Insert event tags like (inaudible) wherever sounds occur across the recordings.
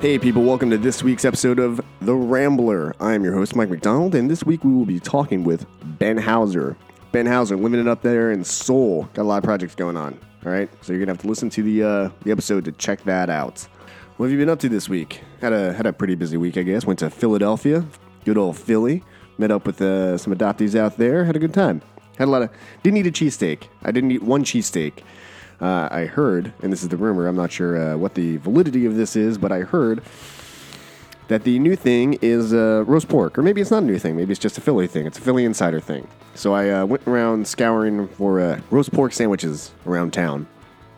Hey, people, welcome to this week's episode of The Rambler. I am your host, Mike McDonald, and this week we will be talking with Ben Hauser. Ben Hauser, living it up there in Seoul. Got a lot of projects going on, all right? So you're to have to listen to the, uh, the episode to check that out. What have you been up to this week? Had a, had a pretty busy week, I guess. Went to Philadelphia, good old Philly. Met up with uh, some adoptees out there. Had a good time. Had a lot of. Didn't eat a cheesesteak. I didn't eat one cheesesteak. Uh, I heard, and this is the rumor, I'm not sure uh, what the validity of this is, but I heard that the new thing is uh, roast pork. Or maybe it's not a new thing. Maybe it's just a Philly thing. It's a Philly insider thing. So I uh, went around scouring for uh, roast pork sandwiches around town.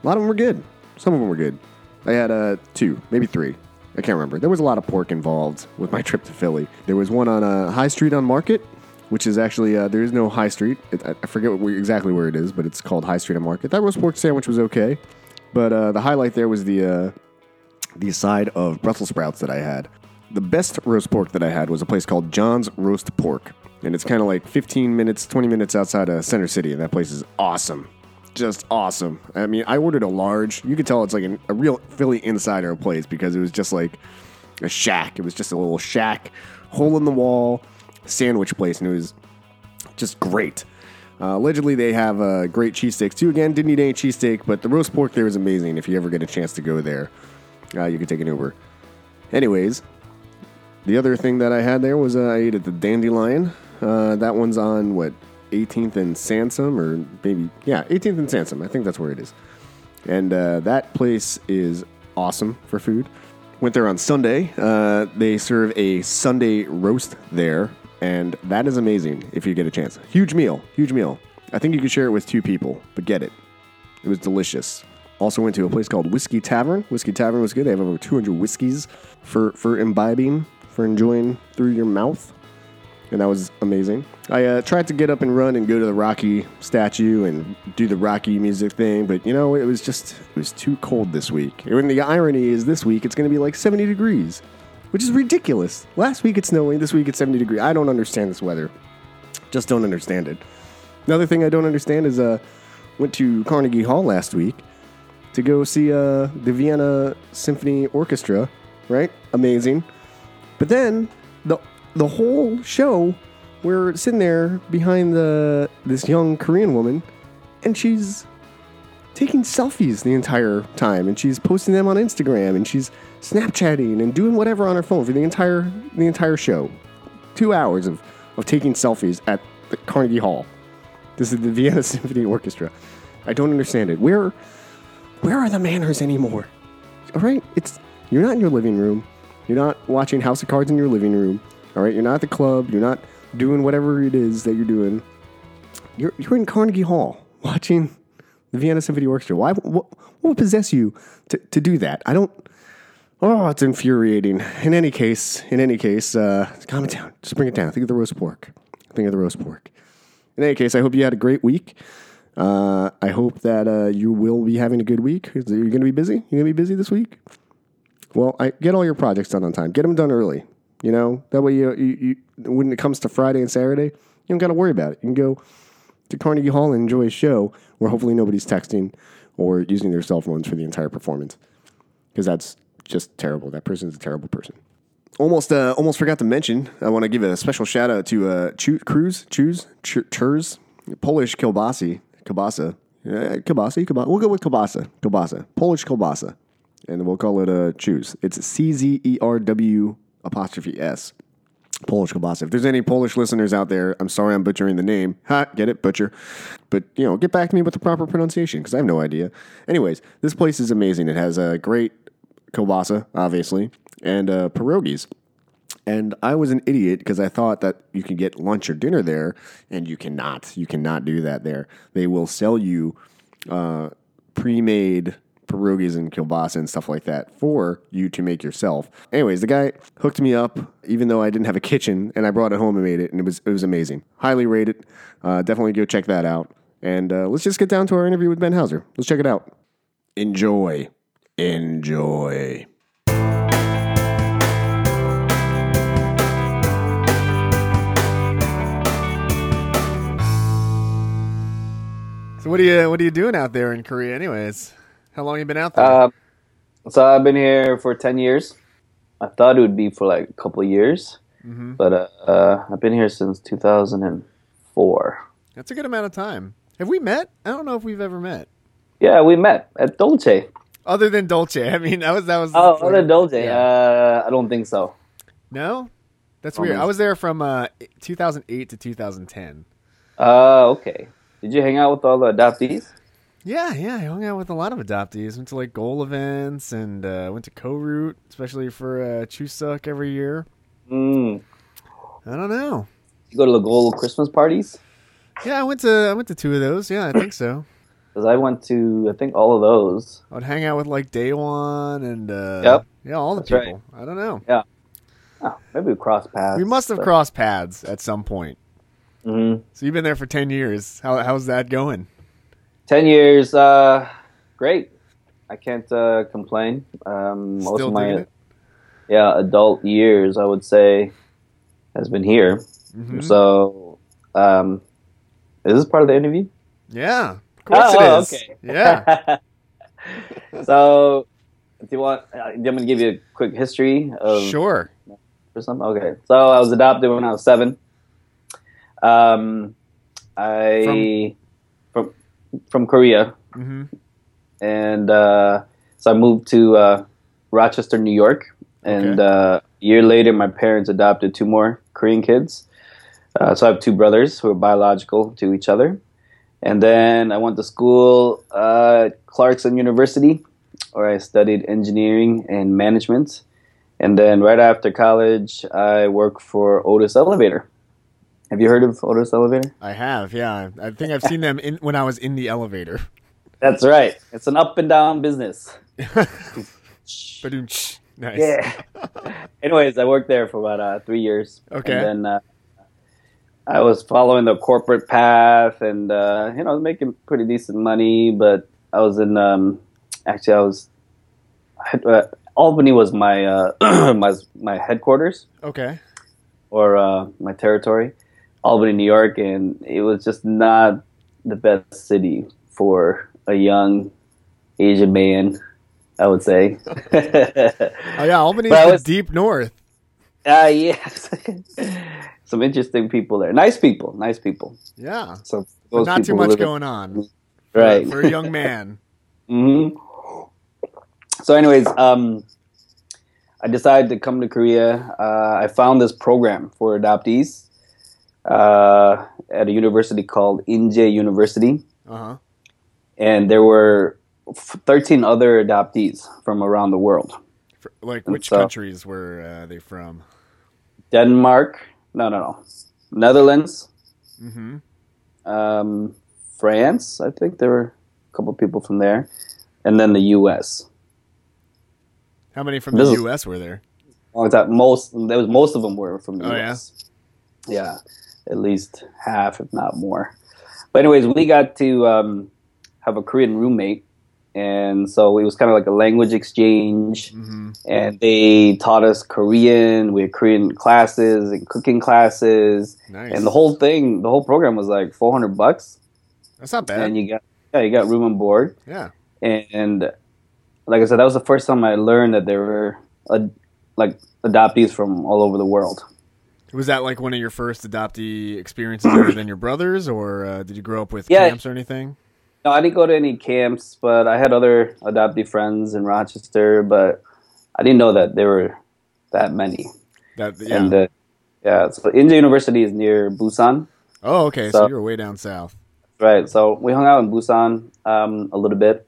A lot of them were good. Some of them were good. I had uh, two, maybe three. I can't remember. There was a lot of pork involved with my (laughs) trip to Philly. There was one on uh, High Street on Market, which is actually uh, there is no High Street. It, I forget what, exactly where it is, but it's called High Street on Market. That roast pork sandwich was okay, but uh, the highlight there was the uh, the side of Brussels sprouts that I had. The best roast pork that I had was a place called John's Roast Pork, and it's kind of like 15 minutes, 20 minutes outside of Center City, and that place is awesome. Just awesome. I mean, I ordered a large. You could tell it's like an, a real Philly insider place because it was just like a shack. It was just a little shack, hole in the wall sandwich place, and it was just great. Uh, allegedly, they have uh, great cheesesteaks too. Again, didn't eat any cheesesteak, but the roast pork there is amazing. If you ever get a chance to go there, uh, you can take an Uber. Anyways, the other thing that I had there was uh, I ate at the Dandelion. Uh, that one's on what 18th and Sansom, or maybe yeah, 18th and Sansom. I think that's where it is. And uh, that place is awesome for food. Went there on Sunday. They serve a Sunday roast there, and that is amazing if you get a chance. Huge meal, huge meal. I think you could share it with two people, but get it. It was delicious. Also went to a place called Whiskey Tavern. Whiskey Tavern was good. They have over 200 whiskeys for for imbibing, for enjoying through your mouth, and that was amazing. I uh, tried to get up and run and go to the Rocky statue and do the Rocky music thing, but you know it was just it was too cold this week. And the irony is, this week it's going to be like 70 degrees, which is ridiculous. Last week it's snowing. This week it's 70 degree. I don't understand this weather. Just don't understand it. Another thing I don't understand is uh went to Carnegie Hall last week to go see uh the Vienna Symphony Orchestra, right? Amazing. But then the the whole show we're sitting there behind the this young Korean woman and she's taking selfies the entire time and she's posting them on Instagram and she's Snapchatting and doing whatever on her phone for the entire the entire show. Two hours of, of taking selfies at the Carnegie Hall. This is the Vienna (laughs) Symphony Orchestra. I don't understand it. Where where are the manners anymore? All right, it's you're not in your living room. You're not watching House of Cards in your living room. All right, you're not at the club. You're not doing whatever it is that you're doing. You're you're in Carnegie Hall watching the Vienna Symphony Orchestra. Why? What, what would possess you to, to do that? I don't. Oh, it's infuriating. In any case, in any case, uh, calm it down. Just bring it down. Think of the roast pork. Think of the roast pork. In any case, I hope you had a great week. Uh, I hope that uh, you will be having a good week. You're going to be busy. You're going to be busy this week. Well, I get all your projects done on time. Get them done early. You know that way. You, you, you when it comes to Friday and Saturday, you don't got to worry about it. You can go to Carnegie Hall and enjoy a show where hopefully nobody's texting or using their cell phones for the entire performance because that's just terrible. That person's a terrible person. Almost, uh, almost forgot to mention. I want to give a special shout out to uh, Chu- Cruz, Choose, Ch- Churs, Polish kielbasa, kielbasa, kielbasa. We'll go with kielbasa, kielbasa, Polish kielbasa, and we'll call it uh, Choose. It's C Z E R W apostrophe S. Polish kielbasa. If there's any Polish listeners out there, I'm sorry I'm butchering the name. Ha, get it, butcher. But you know, get back to me with the proper pronunciation because I have no idea. Anyways, this place is amazing. It has a great kielbasa, obviously, and uh, pierogies. And I was an idiot because I thought that you can get lunch or dinner there, and you cannot. You cannot do that there. They will sell you uh, pre-made pierogies and kielbasa and stuff like that for you to make yourself. Anyways, the guy hooked me up, even though I didn't have a kitchen, and I brought it home and made it, and it was it was amazing. Highly rated. Uh, definitely go check that out. And uh, let's just get down to our interview with Ben Hauser. Let's check it out. Enjoy. Enjoy. So what are you what are you doing out there in Korea, anyways? How long you been out there? Uh, so I've been here for ten years. I thought it would be for like a couple of years, Mhm. but uh, uh, I've been here since 2004. That's a good amount of time. Have we met? I don't know if we've ever met. Yeah, we met at Dolce. Other than Dolce. (laughs) I mean, that was that was. Oh, other Dolce. Yeah. Uh, I don't think so. No, that's Oh, weird. I was there from uh, 2008 to 2010. Uh, okay. Did you hang out with all the adoptees? Yeah, yeah. I hung out with a lot of adoptees. Went to like goal events and uh, went to KoRoot, especially for uh, Chuseok every year. Mm. I don't know. You go to the gold Christmas parties? Yeah, I went to I went to two of those. Yeah, I think so. Because I went to, I think, all of those. I would hang out with like Day One and uh, Yep. yeah, all the That's right. people. I don't know. Oh, maybe we crossed paths. We must have but- crossed paths at some point. Mhm. So you've been there for ten years. How how's that going? 10 years, uh, great. I can't uh, complain. Um, most of my it? yeah adult years, I would say, has been here. Mhm. So, um, is this part of the interview? Yeah, of course Oh, it is. okay. Yeah. (laughs) so, do you want? Uh, do you want me to give you a quick history of Sure. or something? Okay. So I was adopted when I was seven. Um, I from from, Korea, hmm and uh, so I moved to uh, Rochester, New York, and Okay. uh, a year later, my parents adopted two more Korean kids. Uh, so I have two brothers who are biological to each other, and then I went to school uh, at Clarkson University, where I studied engineering and management. And then right after college, I worked for Otis Elevator. Have you heard of Otis Elevator? I have. Yeah, I think I've seen them in when I was in the elevator. That's right. It's an up and down business. (laughs) Nice. Yeah. (laughs) Anyways, I worked there for about uh, three years. Okay. And then uh, I was following the corporate path, and uh, you know, I was making pretty decent money. But I was in um, actually, I was uh, Albany was my uh, (clears throat) my my headquarters Okay. or uh, my territory, Albany, New York, and it was just not the best city for a young Asian man. I would say. (laughs) Oh yeah, Albany is was- deep north. Ah, yes. (laughs) Some interesting people there. Nice people. Nice people. Yeah, So those not too much going on. (laughs) Right. for a young man. (laughs) hmm So, anyways, um, I decided to come to Korea. Uh, I found this program for adoptees uh, at a university called Inje University, Uh huh. and there were f- 13 other adoptees from around the world. Like And which so- countries were uh, they from? Denmark, no, no, no, Netherlands, Mm-hmm. um, France. I think there were a couple people from there, and then the U.S. How many from This the U.S. were there? That most there was most of them were from the Oh, yeah? U.S. Yeah, at least half, if not more. But anyways, we got to um, have a Korean roommate, and so it was kind of like a language exchange. Mm-hmm. And they taught us Korean. We had Korean classes and cooking classes, Nice. and the whole thing, the whole program was like four hundred bucks, That's not bad. and you got yeah, you got room and board. yeah. and like I said, that was the first time I learned that there were like adoptees from all over the world. Was that like one of your first adoptee experiences other than your brothers, or uh, did you grow up with Yeah. camps or anything? No, I didn't go to any camps, but I had other adoptee friends in Rochester, but I didn't know that there were that many. That yeah. And uh, yeah, so Inje University is near Busan, oh, okay. So, so- you were way down south. right? So we hung out in Busan um, a little bit,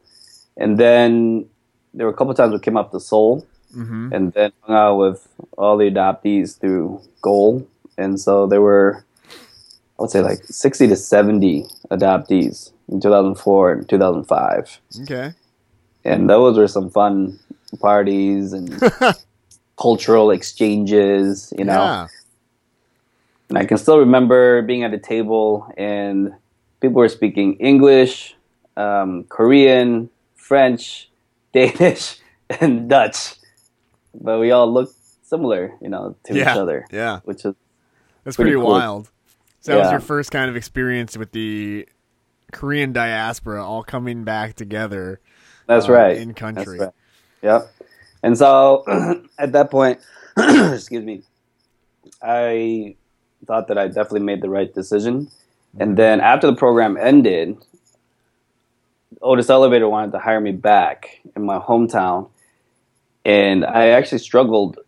and then there were a couple times we came up to Seoul, Mm-hmm. and then hung out with all the adoptees through Goal, and so there were, I would say, like sixty to seventy adoptees in two thousand four and two thousand five, Okay. and those were some fun parties and (laughs) cultural exchanges, you know. Yeah. And I can still remember being at a table and people were speaking English, um, Korean, French, (laughs) Danish, and Dutch, but we all looked similar, you know, to Yeah. each other, Yeah. which is That's Pretty pretty, cool. wild. So that was your first kind of experience with the Korean diaspora all coming back together. that's uh, right in country. right. Yep. And so (clears throat) at that point, (clears throat) excuse me, I thought that I definitely made the right decision. And then after the program ended, Otis Elevator wanted to hire me back in my hometown. And I actually struggled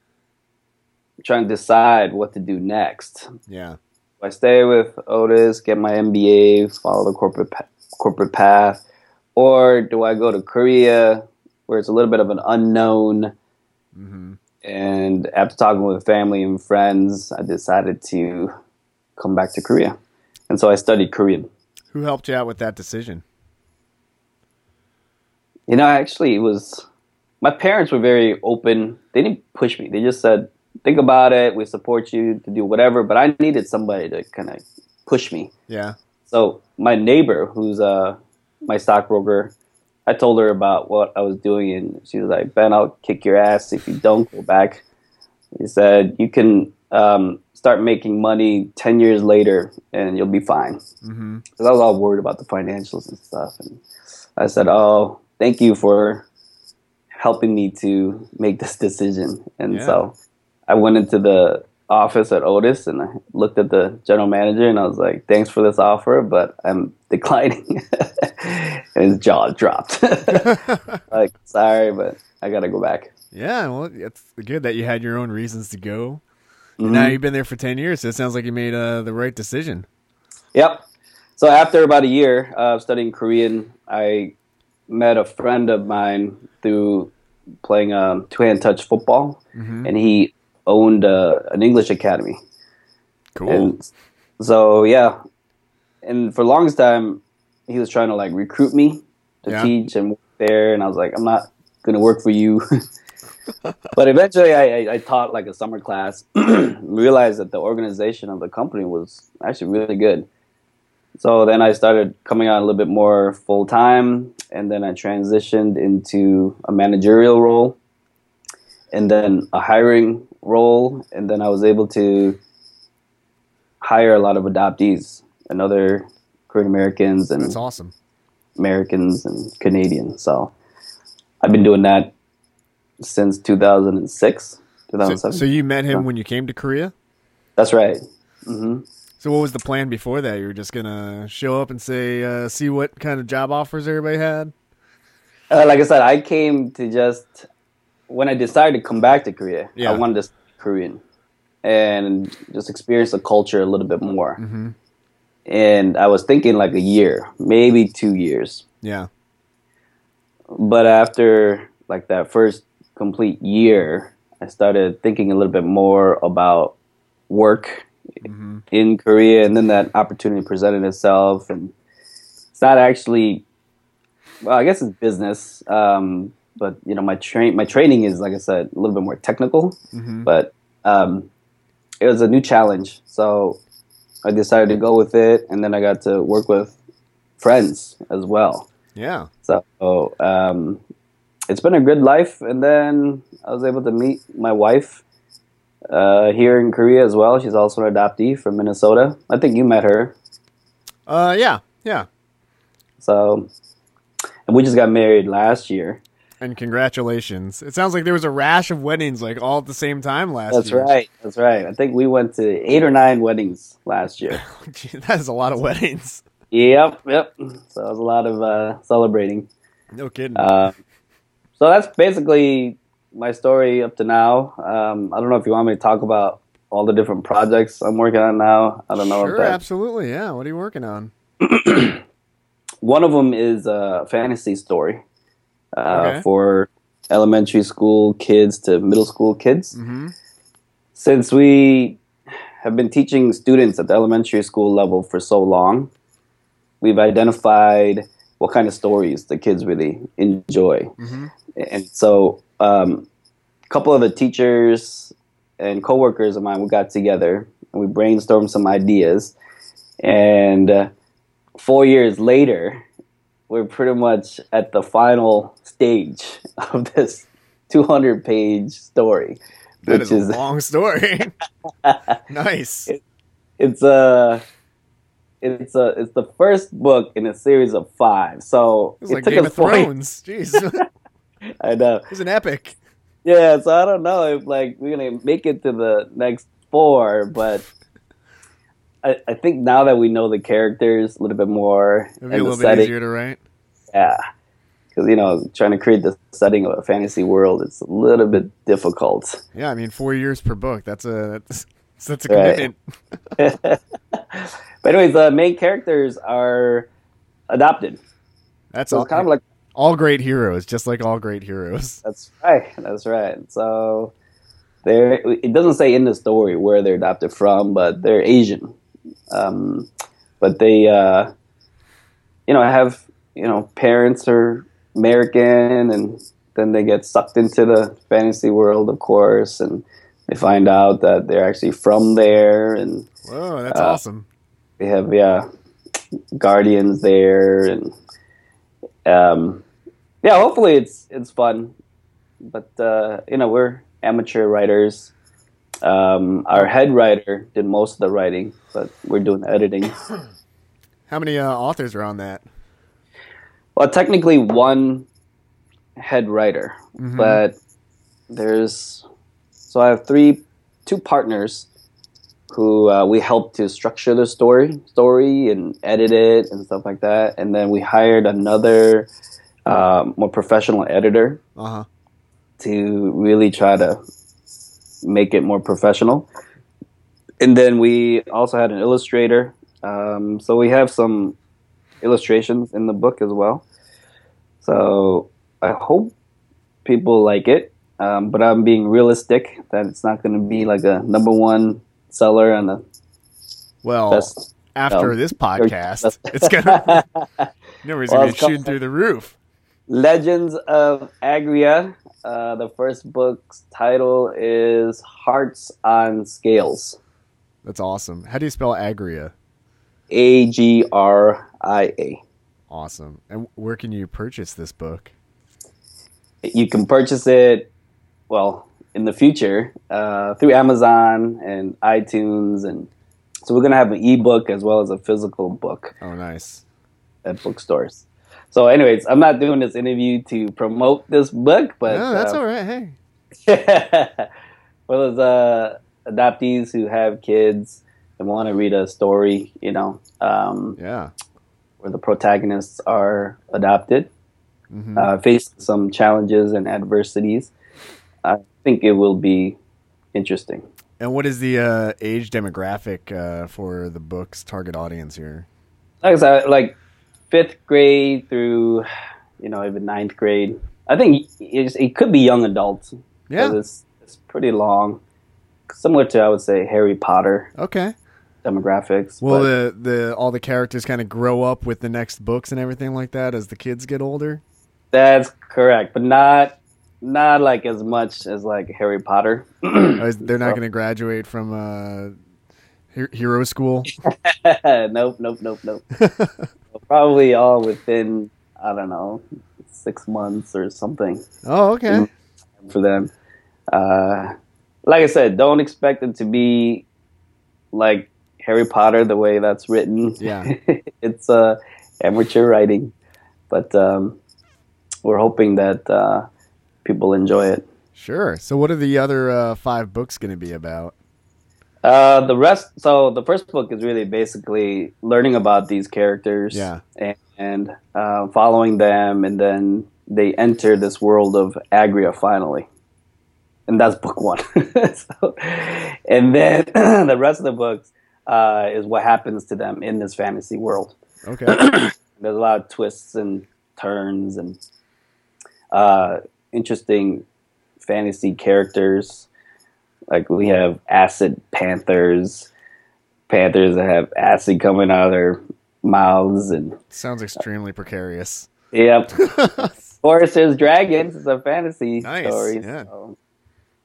trying to decide what to do next. Yeah. I stay with Otis, get my MBA, follow the corporate pa- corporate path, or do I go to Korea, where it's a little bit of an unknown? hmm And after talking with family and friends, I decided to come back to Korea, and so I studied Korean. Who helped you out with that decision? You know, actually, it was my parents were very open. They didn't push me. They just said, "Think about it. We support you to do whatever." But I needed somebody to kind of push me. Yeah. So my neighbor, who's uh my stockbroker, I told her about what I was doing, and she was like, "Ben, I'll kick your ass if you don't go back." He said, "You can um, start making money ten years later, and you'll be fine." hmm Because I was all worried about the financials and stuff, and I said, "Oh, thank you for helping me to make this decision." And Yeah. so I went into the office at Otis and I looked at the general manager and I was like, "Thanks for this offer, but I'm (laughs) declining." and his jaw dropped. (laughs) like, sorry, but I gotta go back. Yeah. Well, it's good that you had your own reasons to go. Mhm. Now you've been there for ten years, so it sounds like you made uh, the right decision. Yep. So after about a year of studying Korean, I met a friend of mine through playing um, two-hand touch football, hmm and he owned uh, an English academy. Cool. And so yeah, and for the longest time, he was trying to like recruit me to Yeah. teach and work there, and I was like, I'm not gonna work for you. (laughs) but eventually, I, I, I taught like a summer class. (clears throat) realized that the organization of the company was actually really good. So then I started coming out a little bit more full time, and then I transitioned into a managerial role, and then a hiring role, and then I was able to hire a lot of adoptees and other Korean Americans and That's awesome. Americans and Canadians. So I've been doing that since 2006, 2007. so you met him Yeah. when you came to Korea. That's right. hmm So what was the plan before that? You were just gonna show up and say, uh, see what kind of job offers everybody had. Uh, like I said, I came to just when I decided to come back to Korea. Yeah. I wanted to Korean and just experience the culture a little bit more. Mm-hmm. And I was thinking like a year, maybe two years. Yeah. But after like that first complete year, I started thinking a little bit more about work hmm in Korea, and then that opportunity presented itself, and it's not actually. Well, I guess it's business, um, but you know, my train my training is like I said, a little bit more technical, hmm but um, it was a new challenge, so I decided to go with it, and then I got to work with friends as well. Yeah. So um, it's been a good life, and then I was able to meet my wife uh, here in Korea as well. She's also an adoptee from Minnesota. I think you met her. Uh, yeah. Yeah. So, and we just got married last year. And congratulations. It sounds like there was a rash of weddings like all at the same time last That's year. That's right. That's right. I think we went to eight or nine weddings last year. (laughs) Gee, that is a lot of weddings. yep, yep. So it was a lot of uh, celebrating. No kidding. Uh, so that's basically my story up to now. Um, I don't know if you want me to talk about all the different projects I'm working on now. I don't know sure, absolutely. Yeah. What are you working on? (clears throat) One of them is a fantasy story uh, Okay. for elementary school kids to middle school kids. Mm-hmm. Since we have been teaching students at the elementary school level for so long, we've identified what kind of stories the kids really enjoy. Mm-hmm. and so um, a couple of the teachers and coworkers of mine we got together and we brainstormed some ideas and uh, four years later we're pretty much at the final stage (laughs) of this 200 page story That which is is a (laughs) long story. nice. it's a it's a it's the first book in a series of five so It's it like took Game us of Thrones. (laughs) Jeez. I know It's an epic. yeah, so I don't know if like we're gonna make it to the next four, but I, I think now that we know the characters a little bit more It'd be a little bit setting, easier to write. yeah, because you know trying to create the setting of a fantasy world it's a little bit difficult. Yeah, I mean, four years per book. That's a that's, that's a Right. commitment. (laughs) (laughs) But anyways, the main characters are adopted. That's So all. kind of like all great heroes, just like all great heroes. (laughs) That's right. That's right. So there, it doesn't say in the story where they're adopted from, but they're Asian. Um, but they, uh, you know, have you know parents are American, and then they get sucked into the fantasy world, of course, and they find out that they're actually from there, and Whoa, that's Uh, awesome. they have yeah guardians there and um yeah hopefully it's it's fun but uh you know we're amateur writers um our head writer did most of the writing but we're doing editing (coughs) How many uh, authors are on that? Well technically one head writer Mhm. but there's so i have three two partners who uh, we helped to structure the story story and edit it and stuff like that and then we hired another uh, more professional editor Uh huh. to really try to make it more professional and then we also had an illustrator um, so we have some illustrations in the book as well so i hope people like it um, but i'm being realistic that it's not going to be like a number one seller on the Well, best after no. this podcast, (laughs) it's gonna (laughs) nobody's Well, gonna be shooting through the roof. Legends of Agria. Uh, the first book's title is Hearts on Scales. That's awesome. How do you spell agria? A G R I A. Awesome. And where can you purchase this book? You can purchase it, well, in the future uh, through Amazon and iTunes, and so we're gonna have an ebook as well as a physical book Oh, nice. at bookstores. So, anyways, I'm not doing this interview to promote this book, but no, that's uh, all right. Hey, (laughs) for those uh, adoptees who have kids and want to read a story, you know, um, yeah. where the protagonists are adopted, hmm uh, face some challenges and adversities, I think it will be interesting. and what is the uh, age demographic uh, for the book's target audience here? Like I said, like fifth grade through, you know, even ninth grade. I think it could be young adults. Yeah. It's, it's pretty long. Similar to, I would say, Harry Potter Okay. Demographics. Well, the, the all the characters kind of grow up with the next books and everything like that as the kids get older? That's correct, but not not like as much as like Harry Potter. (clears throat) They're not So- going to graduate from uh, he- hero school. (laughs) nope, nope, nope, nope. (laughs) Probably all within I don't know six months or something oh, okay. Mm. for them. Uh, like I said, don't expect it to be like Harry Potter the way that's written. Yeah. (laughs) it's uh, amateur writing, but um, we're hoping that uh, people enjoy it. Sure. So, what are the other uh, five books going to be about? Uh, the rest. So the first book is really basically learning about these characters, Yeah. and, and uh, following them, and then they enter this world of Agria finally, and that's book one. (laughs) so, and then (clears throat) the rest of the books uh, is what happens to them in this fantasy world. Okay. (clears throat) There's a lot of twists and turns and uh, interesting fantasy characters. Like we have acid panthers, panthers that have acid coming out of their mouths, and Sounds extremely precarious. yep. (laughs) of course, there's dragons. It's a fantasy Nice, story. yeah. So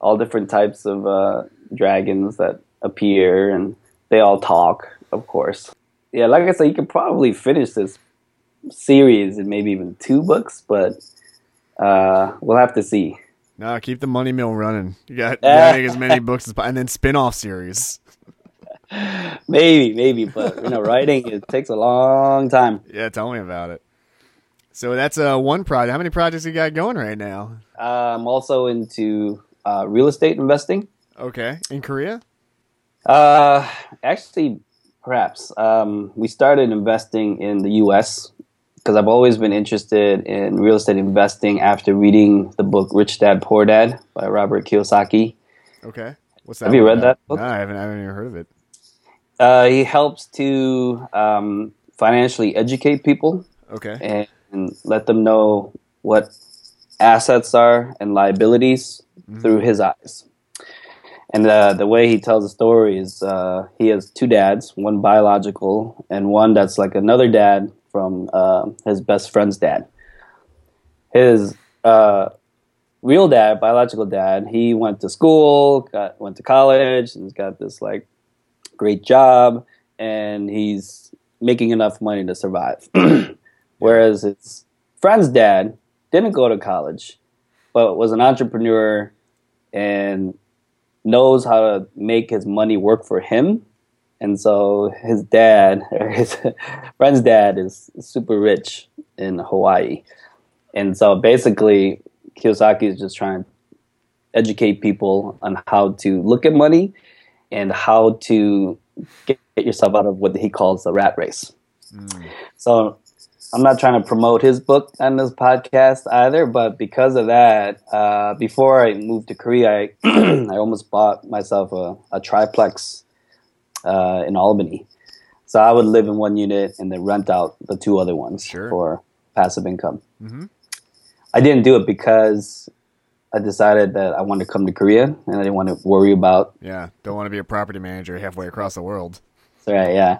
all different types of uh, dragons that appear, and they all talk, of course. Yeah, like I said, you could probably finish this series in maybe even two books, but uh, we'll have to see. No, keep the money mill running. You got, you got to make as many (laughs) books as possible, and then spin-off series. Maybe, maybe, but you know, writing it takes a long time. Yeah, tell me about it. So that's uh, one project. How many projects you got going right now? Uh, I'm also into uh, real estate investing. Okay, in Korea. Uh, actually, perhaps um, we started investing in the U.S. because I've always been interested in real estate investing after reading the book Rich Dad Poor Dad by Robert Kiyosaki. Okay, what's that? Have you read about? that book? No, I haven't. I haven't even heard of it. Uh, he helps to um, financially educate people Okay. and let them know what assets are and liabilities through his eyes. And uh, the way he tells the story is uh, he has two dads, one biological and one that's like another dad from uh, his best friend's dad. His uh, real dad, biological dad, he went to school, got went to college, and he's got this like great job, and he's making enough money to survive. (clears throat) Whereas his friend's dad didn't go to college, but was an entrepreneur and knows how to make his money work for him. And so his dad, (laughs) or his friend's dad, is super rich in Hawaii. And so basically, Kiyosaki is just trying to educate people on how to look at money and how to get yourself out of what he calls the rat race. Mm. So I'm not trying to promote his book on this podcast either, but because of that, uh, before I moved to Korea, I, (clears throat) I almost bought myself a, a triplex uh, in Albany. So I would live in one unit and then rent out the two other ones Sure. for passive income. Mhm. I didn't do it because I decided that I wanted to come to Korea and I didn't want to worry about Yeah, don't want to be a property manager halfway across the world. Right, yeah.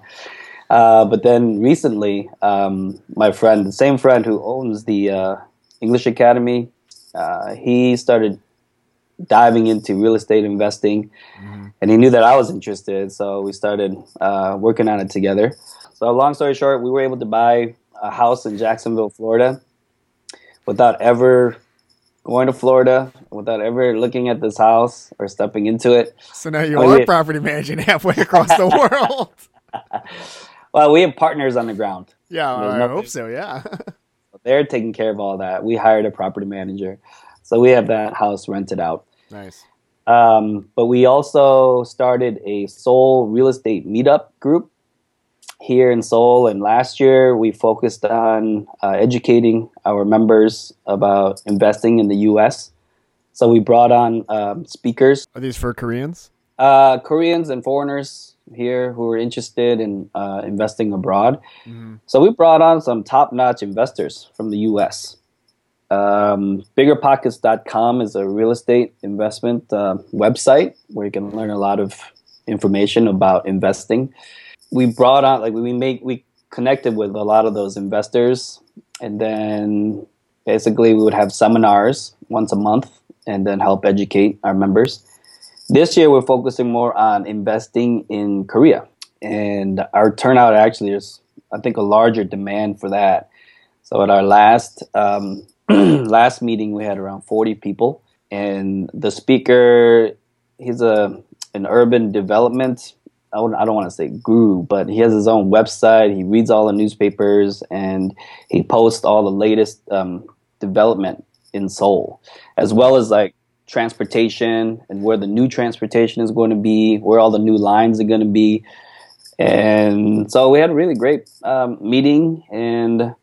Uh, but then recently, um, my friend, the same friend who owns the uh, English Academy, uh, he started diving into real estate investing, and he knew that I was interested, so we started uh, working on it together. So, long story short, we were able to buy a house in Jacksonville, Florida, without ever going to Florida, without ever looking at this house or stepping into it. So now you Oh, are yeah. property managing halfway across the (laughs) world. (laughs) Well, we have partners on the ground. yeah, I hope so. Yeah. (laughs) They're taking care of all that. We hired a property manager. So we have that house rented out. nice. Um, but we also started a Seoul real estate meetup group here in Seoul. And last year we focused on uh, educating our members about investing in the US. So we brought on um, speakers, Are these for Koreans? uh, Koreans and foreigners here who are interested in uh, investing abroad. So we brought on some top-notch investors from the U.S. Um, BiggerPockets.com is a real estate investment uh, website where you can learn a lot of information about investing. We brought on, like we make, we connected with a lot of those investors, and then basically we would have seminars once a month, and then help educate our members. This year, we're focusing more on investing in Korea, and our turnout actually is, I think, a larger demand for that. So at our last um, (clears throat) last meeting, we had around forty people, and the speaker, he's a an urban development. I don't, I don't want to say guru, but he has his own website. He reads all the newspapers and he posts all the latest um, development in Seoul, as well as like transportation and where the new transportation is going to be, where all the new lines are going to be. And so we had a really great um, meeting, and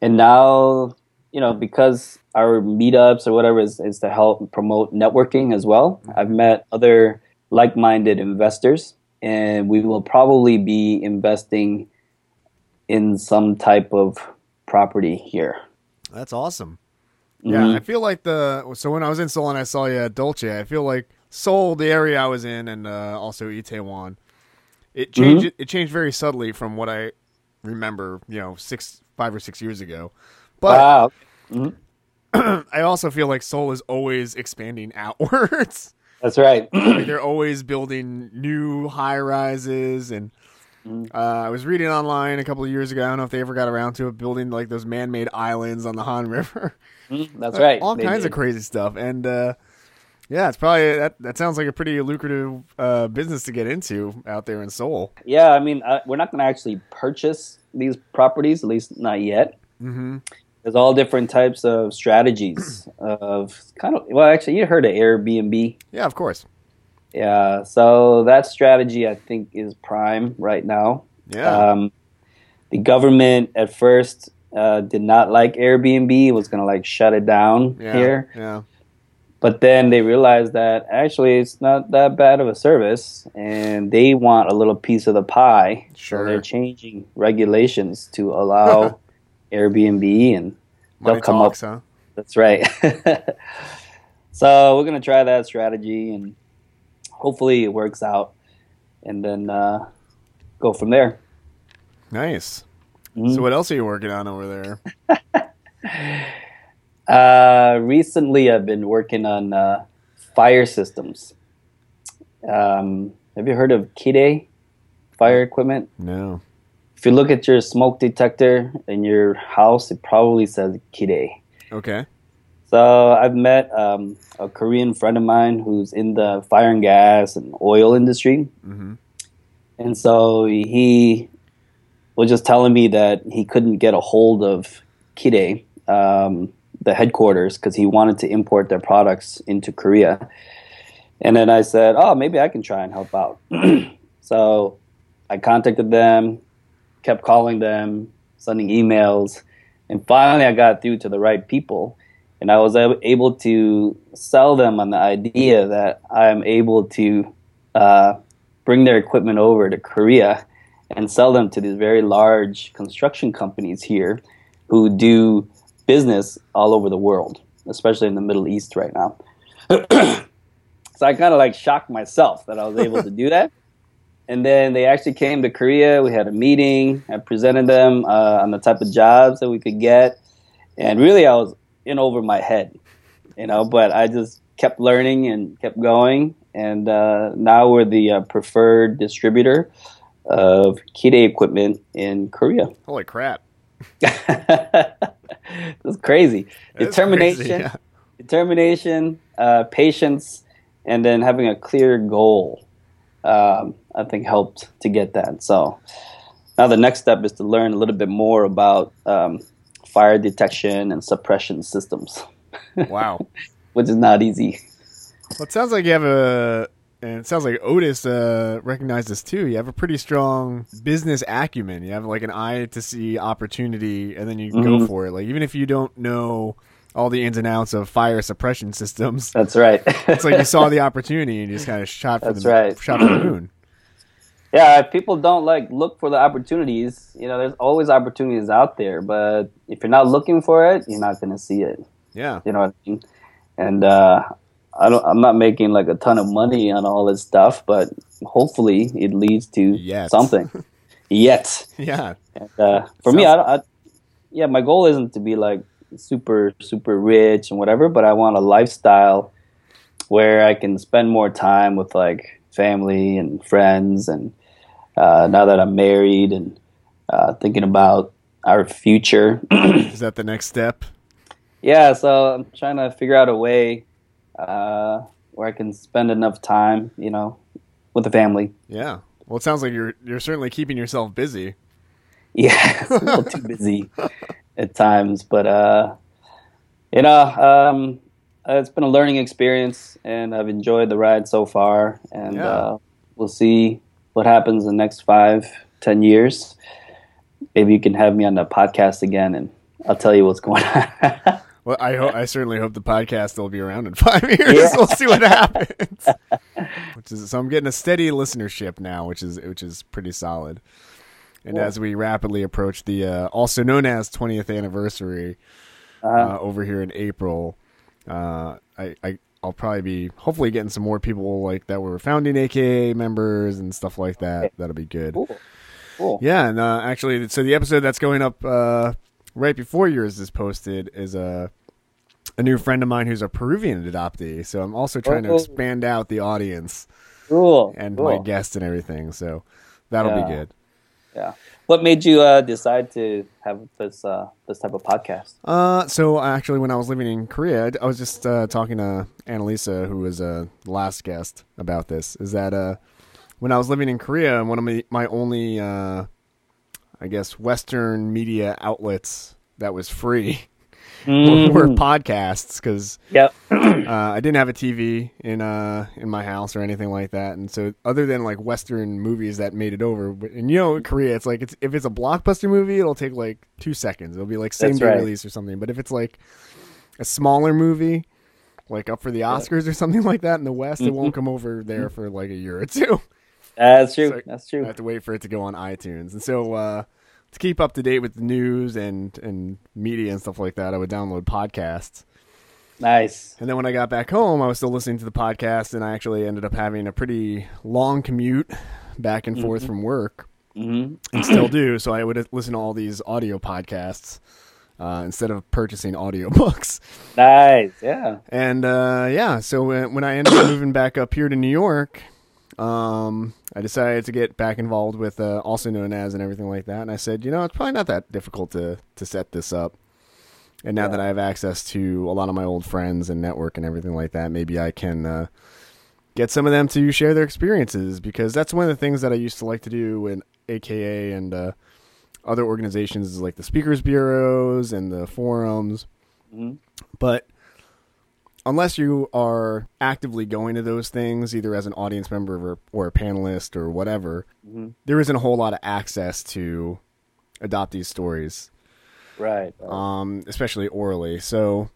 and now you know because our meetups or whatever is, is to help promote networking as well. I've met other like-minded investors, and we will probably be investing in some type of property here. That's awesome. Yeah, Mhm. I feel like the so when I was in Seoul and I saw you at Dolce, I feel like Seoul, the area I was in, and uh, also Itaewon, it changed. It changed very subtly from what I remember. You know, six, five or six years ago. But wow. (clears throat) I also feel like Seoul is always expanding (laughs) outwards. That's right. (clears throat) Like, they're always building new high rises and. Uh, I was reading online a couple of years ago. I don't know if they ever got around to it, building like those man-made islands on the Han (laughs) River. That's right. all They kinds did. of crazy stuff and uh yeah it's probably that that sounds like a pretty lucrative uh business to get into out there in seoul Yeah, I mean, uh, we're not going to actually purchase these properties, at least not yet. mm-hmm there's all different types of strategies of kind of well actually you heard of airbnb Yeah, of course. Yeah so that strategy i think is prime right now Yeah. um, the government at first uh, did not like airbnb was going to like shut it down yeah. here Yeah. but then they realized that actually it's not that bad of a service and they want a little piece of the pie Sure. so they're changing regulations to allow (laughs) airbnb and Money they'll come talks, up huh? that's right. (laughs) so we're gonna try that strategy, and hopefully it works out, and then uh, go from there. Nice. Mhm. So what else are you working on over there? (laughs) Uh, recently, I've been working on uh, fire systems. Um, have you heard of Kidde fire equipment? No. If you look at your smoke detector in your house, it probably says Kidde. Okay. So I've met um, a Korean friend of mine who's in the fire and gas and oil industry. Mm-hmm. And so he was just telling me that he couldn't get a hold of Kidde, um, the headquarters, because he wanted to import their products into Korea. And then I said, oh, maybe I can try and help out. (clears throat) so I contacted them, kept calling them, sending emails, and finally I got through to the right people. And I was able to sell them on the idea that I'm able to uh, bring their equipment over to Korea and sell them to these very large construction companies here who do business all over the world, especially in the Middle East right now. (clears throat) so I kind of like shocked myself that I was able to do (laughs) that. And then they actually came to Korea. We had a meeting. I presented them uh, on the type of jobs that we could get. And really, I was in over my head, you know, but I just kept learning and kept going. And uh, now we're the uh, preferred distributor of Kidde equipment in Korea. Holy crap. (laughs) That's crazy. That's Determination, crazy, yeah. determination, uh, patience, and then having a clear goal. Um, I think helped to get that. So now the next step is to learn a little bit more about um, fire detection and suppression systems, (laughs) Wow. which is not easy. Well, it sounds like you have a, and it sounds like Otis uh, recognized this too. You have a pretty strong business acumen. You have like an eye to see opportunity, and then you go Mhm. for it. Like even if you don't know all the ins and outs of fire suppression systems, That's right. it's like you (laughs) saw the opportunity and you just kind of shot for That's the right. shot for the moon. Yeah, if people don't like look for the opportunities, you know, there's always opportunities out there, but if you're not looking for it, you're not going to see it. Yeah. You know what I mean? And uh, I don't. I'm not making like a ton of money on all this stuff, but hopefully it leads to Yet. something. (laughs) Yet, Yeah. and, uh, for me, I, don't- I, yeah, my goal isn't to be like super super rich and whatever, but I want a lifestyle where I can spend more time with like family and friends, and uh, now that I'm married and uh, thinking about our future. (clears throat) Is that the next step? yeah, so I'm trying to figure out a way uh, where I can spend enough time, you know, with the family. Yeah. Well, it sounds like you're you're certainly keeping yourself busy. (laughs) Yeah, a little too busy (laughs) at times, but uh, you know, um, it's been a learning experience, and I've enjoyed the ride so far. And Yeah. uh, we'll see what happens in the next five, ten years. Maybe you can have me on the podcast again, and I'll tell you what's going on. (laughs) Well, I hope I certainly hope the podcast will be around in five (laughs) years. Yeah. We'll see what happens. which is so I'm getting a steady listenership now, which is which is pretty solid. And Cool. as we rapidly approach the uh, also known as 20th anniversary Uh-huh. uh, over here in April, uh, I, I I'll probably be hopefully getting some more people like that were founding AKA members and stuff like that. That'll be good. cool, cool. Yeah, and uh, actually, so the episode that's going up uh, right before yours is posted is a a new friend of mine who's a Peruvian adoptee. So I'm also trying to Oh. expand out the audience Cool. and cool. my guests and everything. So that'll be good. Yeah. What made you uh, decide to have this uh, this type of podcast? Uh, so actually, when I was living in Korea, I- was just uh, talking to Annalisa, who was a uh, last guest, about this. Is that uh, when I was living in Korea, one of my my only, I guess, Western media outlets that was free Mhm. were podcasts because Yep. (clears throat) uh, I didn't have a TV in uh in my house or anything like that, and so other than like Western movies that made it over, but and you know in Korea it's like it's if it's a blockbuster movie, it'll take like two seconds. It'll be like same That's day right. release or something. But if it's like a smaller movie, like up for the Oscars or something like that in the West, it won't come over there for like a year or two. That's true. So- That's I true. have to wait for it to go on iTunes. And so uh, to keep up to date with the news and, and media and stuff like that, I would download podcasts. Nice. And then when I got back home, I was still listening to the podcast, and I actually ended up having a pretty long commute back and forth from work, hmm and still do. So I would listen to all these audio podcasts uh, instead of purchasing audiobooks. Nice. Yeah. And uh, yeah, so when when I ended up moving back up here to New York, um, I decided to get back involved with uh, also known as and everything like that. And I said, you know, it's probably not that difficult to to set this up. And now Yeah. that I have access to a lot of my old friends and network and everything like that, maybe I can uh, get some of them to share their experiences because that's one of the things that I used to like to do in AKA and uh, other organizations like the speakers bureaus and the forums. Mhm. But unless you are actively going to those things, either as an audience member or, or a panelist or whatever, Mhm. there isn't a whole lot of access to adopt these stories, Right. right. um, especially orally. So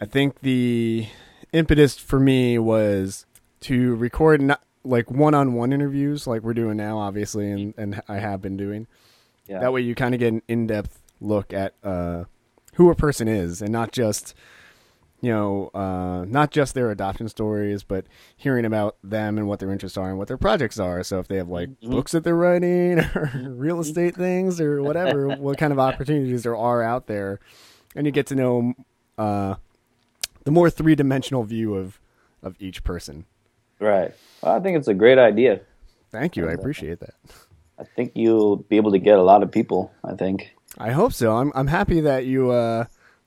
I think the impetus for me was to record not, like one-on-one interviews like we're doing now obviously and, and i have been doing yeah. that way you kind of get an in-depth look at uh, who a person is and not just you know uh, not just their adoption stories but hearing about them and what their interests are and what their projects are so if they have like Mhm. books that they're writing (laughs) or real estate things or whatever (laughs) what kind of opportunities there are out there and you get to know uh, the more three-dimensional view of of each person Right. Well, I think it's a great idea. thank you i appreciate that I think you'll be able to get a lot of people. I think. I hope so. I'm I'm happy that you uh,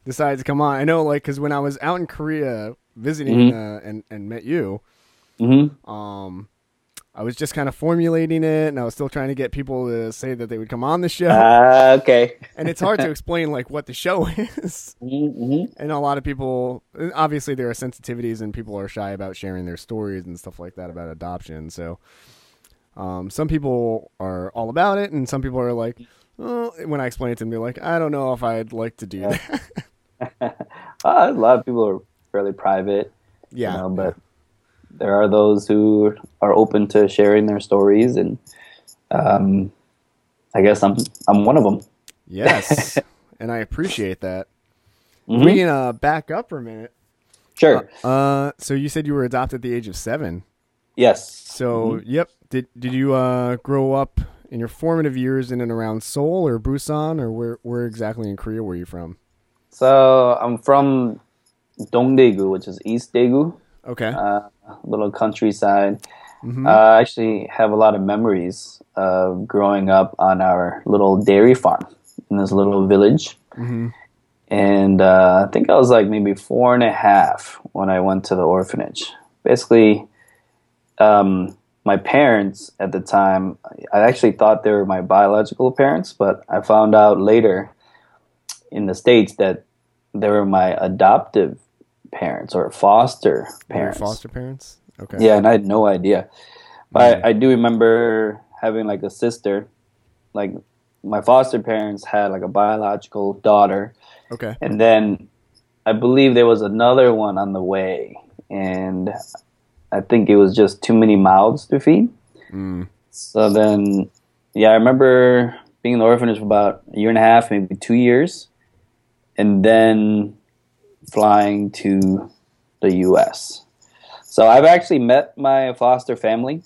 decided to come on. I know, like, because when I was out in Korea visiting uh, and and met you, Mm-hmm. um, I was just kind of formulating it, and I was still trying to get people to say that they would come on the show. Ah, okay. (laughs) and it's hard to (laughs) explain like what the show (laughs) is. Mm-hmm. And a lot of people, obviously, there are sensitivities, and people are shy about sharing their stories and stuff like that about adoption. So, um, some people are all about it, and some people are like, oh, when I explain it to them, they're like, I don't know if I'd like to do that. Ah, a lot of people are fairly private. yeah, you know, but there are those who are open to sharing their stories, and um, I guess I'm I'm one of them. yes, (laughs) and I appreciate that. Mhm. We can uh, back up for a minute. Sure. Uh, so you said you were adopted at the age of seven. yes. So, yep. Did did you uh, grow up in your formative years in and around Seoul or Busan, or where where exactly in Korea were you from? So I'm from Dongdaegu, which is East Daegu, Okay. uh, little countryside. Mhm. Uh, I actually have a lot of memories of growing up on our little dairy farm in this little village. Mhm. And uh, I think I was like maybe four and a half when I went to the orphanage. Basically, um, my parents at the time, I actually thought they were my biological parents, but I found out later in the States that they were my adoptive parents or foster parents. foster parents. Okay. Yeah, and I had no idea. But Mm. I, I do remember having like a sister. Like my foster parents had like a biological daughter, Okay. and then I believe there was another one on the way, and I think it was just too many mouths to feed. Mm. So then, yeah, I remember being in the orphanage for about a year and a half, maybe two years, and then flying to the U.S. So I've actually met my foster family,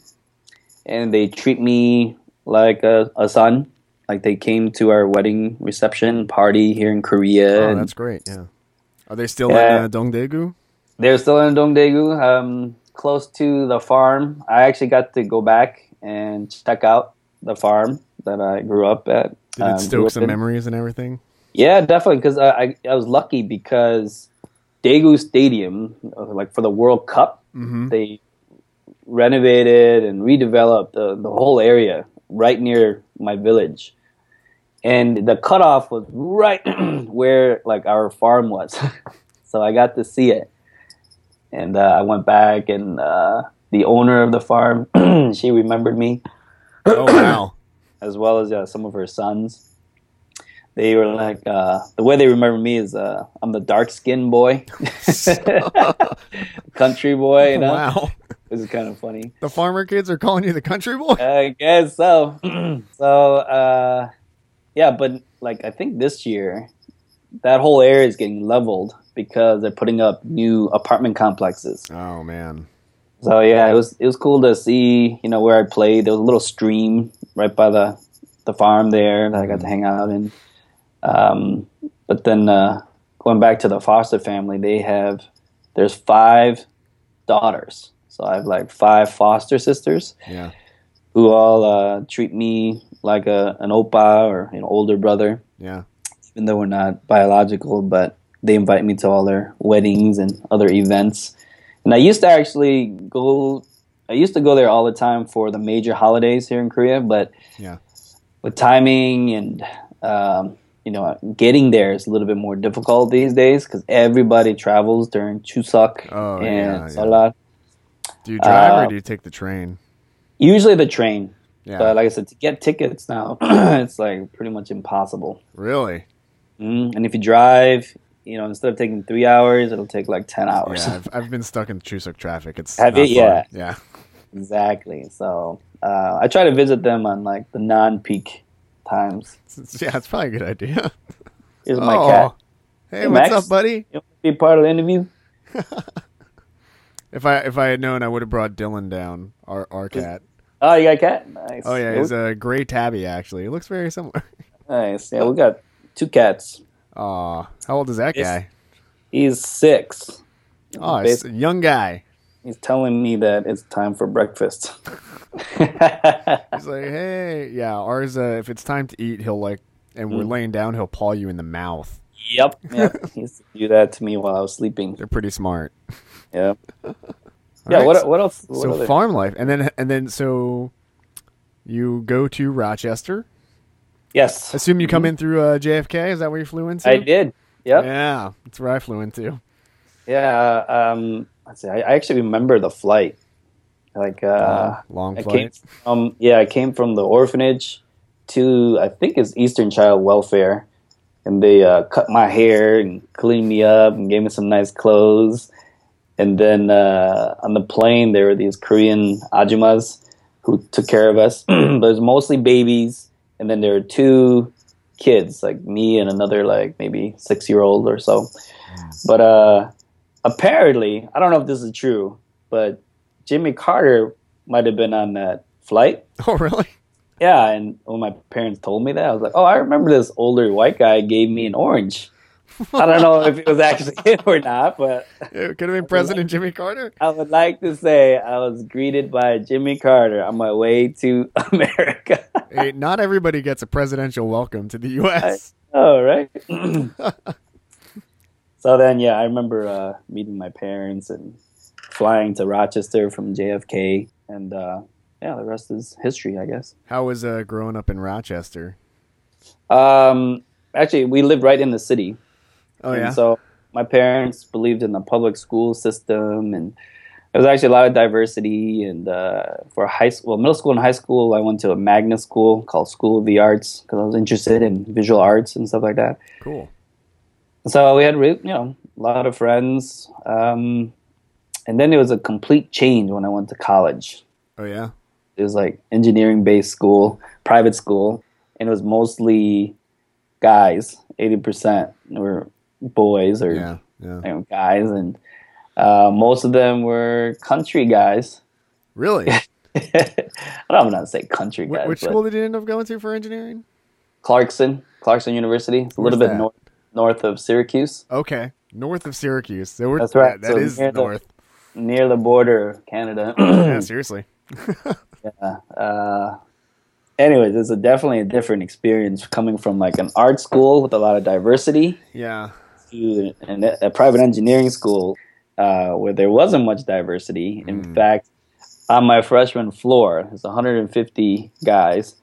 and they treat me like a, a son. Like they came to our wedding reception party here in Korea. Oh, that's great. Yeah. Are they still Yeah. in uh, Dongdaegu? they're still in Dongdaegu, um, close to the farm. I actually got to go back and check out the farm that I grew up at. Did um, it grew stoke some in. memories and everything? Yeah, definitely. Because I, I I was lucky because Daegu Stadium, like for the World Cup, Mm-hmm. they renovated and redeveloped the, the whole area right near my village. and the cutoff was right (clears throat) where like our farm was, (laughs) so I got to see it. And uh, I went back, and uh, the owner of the farm, (clears throat) she remembered me, Oh wow. (clears throat) as well as uh, some of her sons. They were like, uh, the way they remember me is uh, I'm the dark skinned boy, (laughs) country boy. You know, Wow. this is kind of funny. The farmer kids are calling you the country boy. I guess so. (clears throat) so, uh, yeah, but like I think this year, that whole area is getting leveled because they're putting up new apartment complexes. Oh man. So yeah, it was it was cool to see. You know where I played. There was a little stream right by the the farm there that I got to hang out in. Um, but then uh, going back to the foster family, they have there's five daughters. So I have like five foster sisters Yeah. who all uh, treat me like a an opa or an older brother, Yeah. even though we're not biological. But they invite me to all their weddings and other events. And I used to actually go. I used to go there all the time for the major holidays here in Korea, but Yeah. with timing and um, you know getting there is a little bit more difficult these days because everybody travels during Chuseok Oh, and yeah, yeah. Seollal. Do you drive Uh, or do you take the train? Usually the train, Yeah. but like I said, to get tickets now, (clears throat) it's like pretty much impossible. really? Mm, and if you drive, you know, instead of taking three hours, it'll take like ten hours. Yeah. I've, I've been stuck in Chuseok traffic. It's Have you? fun. Yeah. Yeah. exactly. So uh, I try to visit them on like the non-peak times. Yeah. It's probably a good idea. (laughs) Here's my oh. cat. Hey, Hey, what's Max. up, buddy? You want to be part of the interview? (laughs) If I if I had known, I would have brought Dylan down. Our our cat. Oh, you got a cat? Nice. Oh yeah, he's a gray tabby. Actually, it looks very similar. (laughs) nice. Yeah, we got two cats. Aw, how old is that Yes. guy? He's six. Oh, he's a young guy. He's telling me that it's time for breakfast. (laughs) He's like, hey, yeah. Ours, uh, if it's time to eat, he'll like, and we're Mm. laying down, he'll paw you in the mouth. yep. (laughs) Yep. he do that to me while I was sleeping. They're pretty smart. Yep. All (laughs) yeah. right, What, what else? What so other- farm life, and then and then so you go to Rochester. Yes. Assume you come in through uh, JFK. Is that where you flew into? I did. Yep. Yeah, that's where I flew into. Yeah. um, let's see. I, I actually remember the flight. Like, uh, long I flight. came from yeah, I came from the orphanage to I think it's Eastern Child Welfare, and they uh, cut my hair and cleaned me up and gave me some nice clothes. And then uh, on the plane, there were these Korean ajumas who took care of us. (clears throat) but it was mostly babies, and then there were two kids, like me and another like maybe six year old or so. But uh, apparently, I don't know if this is true, but Jimmy Carter might have been on that flight. (laughs) Oh, really? Yeah, and when my parents told me that, I was like, "Oh, I remember this older white guy gave me an orange." I don't know if it was actually (laughs) him or not, but (laughs) It could have been President Jimmy Carter. I would like to say I was greeted by Jimmy Carter on my way to America. Hey, not everybody gets a presidential welcome to the U.S. oh, right. (clears throat) so then, yeah, I remember uh, meeting my parents and flying to Rochester from JFK, and uh, yeah, the rest is history, I guess. How was uh, growing up in Rochester? Um, actually, we lived right in the city. Oh And yeah. so my parents believed in the public school system, and there was actually a lot of diversity. And uh, for high school, well, middle school and high school, I went to a magnet school called School of the Arts because I was interested in visual arts and stuff like that. cool. So we had, you know, a lot of friends. Um, and then it was a complete change when I went to college. Oh yeah. It was like engineering based school, private school, and it was mostly guys. Eighty percent were boys or Yeah. Yeah. you know, guys, and uh, most of them were country guys. Really? (laughs) I don't say country guys, Which school did you end up going to for engineering? Clarkson, Clarkson University. It's a little bit north north of Syracuse, Okay, north of Syracuse. So That's right. That, that So is near the- north. near the border of Canada. (clears throat) yeah, (clears throat) seriously. Yeah. Uh, anyways, it's a definitely a different experience coming from like an art school with a lot of diversity Yeah. to an, a private engineering school uh, where there wasn't much diversity. In Mm. fact, on my freshman floor, there's 150 guys,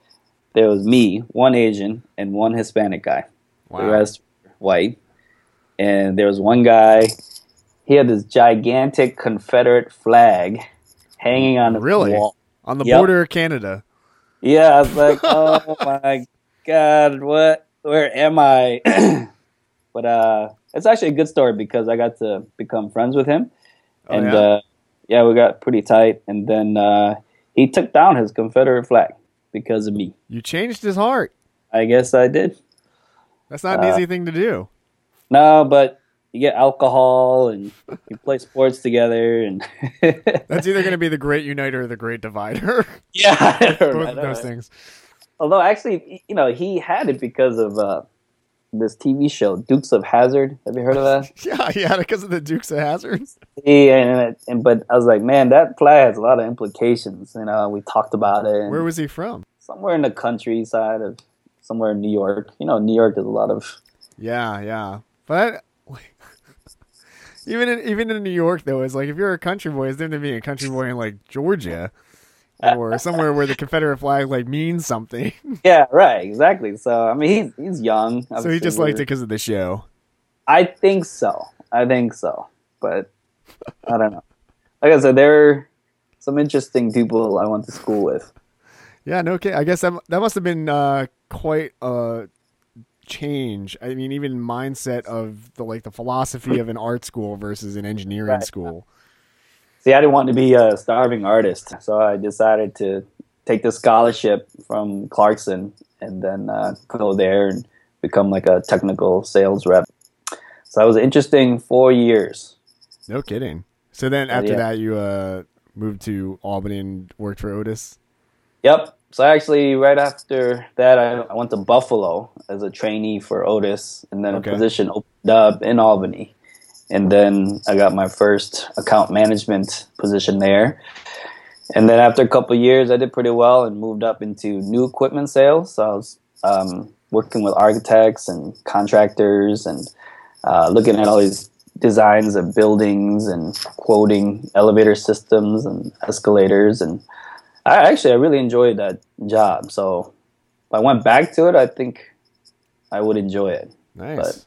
there was me, one Asian, and one Hispanic guy. Wow. The rest white. And there was one guy. He had this gigantic Confederate flag hanging on the Really? wall. On the Yep. border of Canada. Yeah, I was like, (laughs) oh my god, what? Where am I? (clears throat) but uh, it's actually a good story because I got to become friends with him, Oh, and yeah? uh, yeah, we got pretty tight. And then uh, he took down his Confederate flag because of me. You changed his heart. I guess I did. That's not an Uh, easy thing to do. No, but you get alcohol and you play sports together, and (laughs) That's either going to be the great uniter or the great divider. (laughs) yeah, (laughs) Both right, of those right. things. Although actually, you know, he had it because of uh, this TV show, Dukes of Hazzard. Have you heard of that? Yeah, yeah, because of the Dukes of Hazzard. Yeah, and, and but I was like, man, that flag has a lot of implications. You know, we talked about it. Where was he from? somewhere in the countryside of somewhere in New York. You know, New York has a lot of Yeah, yeah. But (laughs) even in even in New York though, it's like if you're a country boy, it's different than being a country boy in like Georgia or (laughs) somewhere where the Confederate flag like means something. (laughs) yeah, right, exactly. So I mean, he's he's young. so he just liked it because of the show. I think so. I think so, but I don't know. Like I said, there are some interesting people I went to school with. Yeah, no kidding. I guess that that must have been uh, quite a change. I mean, even mindset of the like the philosophy of an art school versus an engineering Right. school. See, I didn't want to be a starving artist, so I decided to take the scholarship from Clarkson and then uh, go there and become like a technical sales rep. So that was an interesting four years. No kidding. So then after yeah. that, you uh, moved to Albany and worked for Otis. Yep. So actually, right after that, I, I went to Buffalo as a trainee for Otis, and then Okay. a position opened up in Albany. And then I got my first account management position there. And then after a couple of years, I did pretty well and moved up into new equipment sales. So I was um, working with architects and contractors and uh, looking at all these designs of buildings and quoting elevator systems and escalators and I actually I really enjoyed that job. So if I went back to it, I think I would enjoy it. Nice. But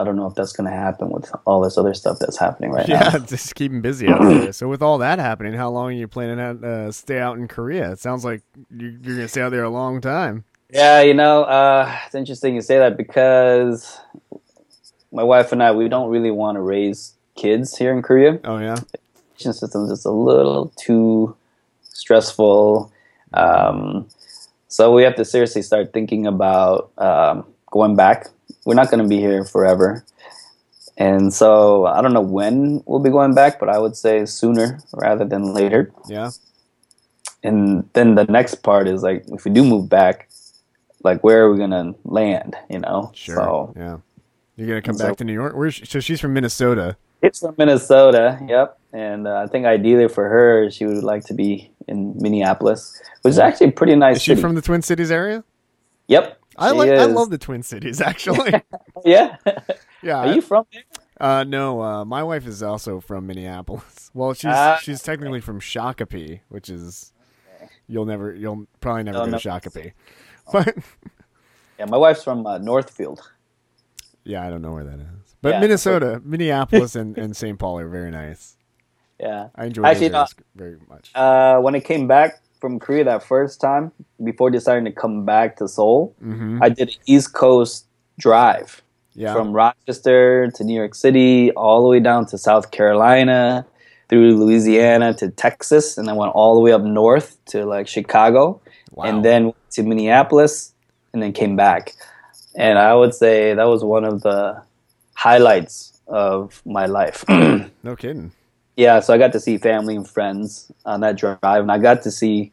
I don't know if that's going to happen with all this other stuff that's happening right yeah, now. (laughs) just keep busy out there. So with all that happening, how long are you planning to uh, stay out in Korea? It sounds like you- you're going to stay out there a long time. Yeah, you know, uh, it's interesting you say that because my wife and I we don't really want to raise kids here in Korea. Oh yeah, education system is just a little too stressful. Um, so we have to seriously start thinking about um, going back. We're not going to be here forever. And so I don't know when we'll be going back, but I would say sooner rather than later. yeah. And then the next part is like, if we do move back, like where are we going to land, you know? Sure. So Yeah. You're going to come So- back to New York. Where's so she's from Minnesota. It's from Minnesota, yep. And uh, I think ideally for her, she would like to be in Minneapolis, which is actually a pretty nice Is she city. from the Twin Cities area? Yep. I like. I love the Twin Cities actually. (laughs) Yeah. yeah. Are you from there? Uh, no, uh, my wife is also from Minneapolis. (laughs) Well, she's Ah. she's technically from Shakopee, which is you'll never you'll probably never No, go no. to Shakopee. (laughs) But Yeah, my wife's from uh, Northfield. yeah, I don't know where that is. But Yeah, Minnesota, Minneapolis, and, and St. Paul are very nice. Yeah. I enjoy Actually, very much. Uh, when I came back from Korea that first time, before deciding to come back to Seoul, hmm I did an East Coast drive Yeah, from Rochester to New York City, all the way down to South Carolina, through Louisiana to Texas, and then went all the way up north to like Chicago. wow. and then to Minneapolis, and then came back. And I would say that was one of the highlights of my life. (clears throat) no kidding. Yeah, so I got to see family and friends on that drive, and I got to see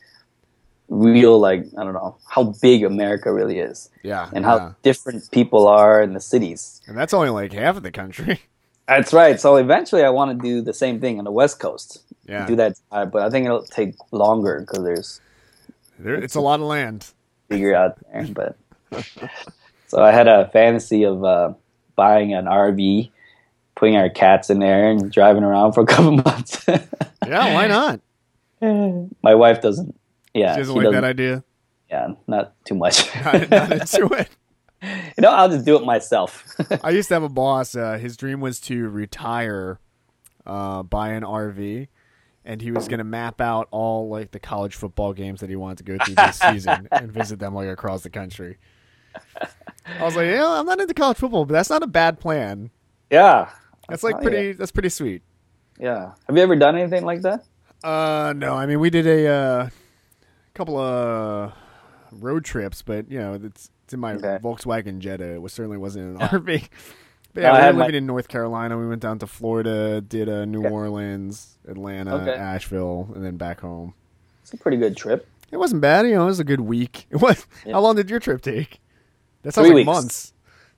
real, like, I don't know, how big America really is, Yeah, and how yeah. different people are in the cities. and that's only like half of the country. (laughs) That's right. So eventually, I want to do the same thing on the West Coast. Yeah, Do that, drive, but I think it'll take longer because there's there, it's a lot of land. figure out there. But (laughs) (laughs) so I had a fantasy of uh, buying an RV, putting our cats in there, and driving around for a (laughs) couple months. Yeah, why not? (laughs) My wife doesn't. Yeah, She doesn't she like doesn't. that idea. yeah, not too much. not, (laughs) not into it. you know, I'll just do it myself. I used to have a boss. Uh, his dream was to retire, uh, buy an RV, and he was going to map out all like the college football games that he wanted to go through this season and visit them like across the country. I was like, yeah, I'm not into college football, but that's not a bad plan. yeah, That's like Oh, pretty. yeah. That's pretty sweet. yeah. Have you ever done anything like that? Uh, no, I mean we did a uh, couple of road trips, but you know it's, it's in my Okay. Volkswagen Jetta. It was certainly wasn't an (laughs) RV. But yeah, I we were my- living in North Carolina. We went down to Florida, did uh, New Okay. Orleans, Atlanta, Okay. Asheville, and then back home. It's a pretty good trip. It wasn't bad. You know, it was a good week. (laughs) It was. Yeah. How long did your trip take? That sounds Three like weeks. months.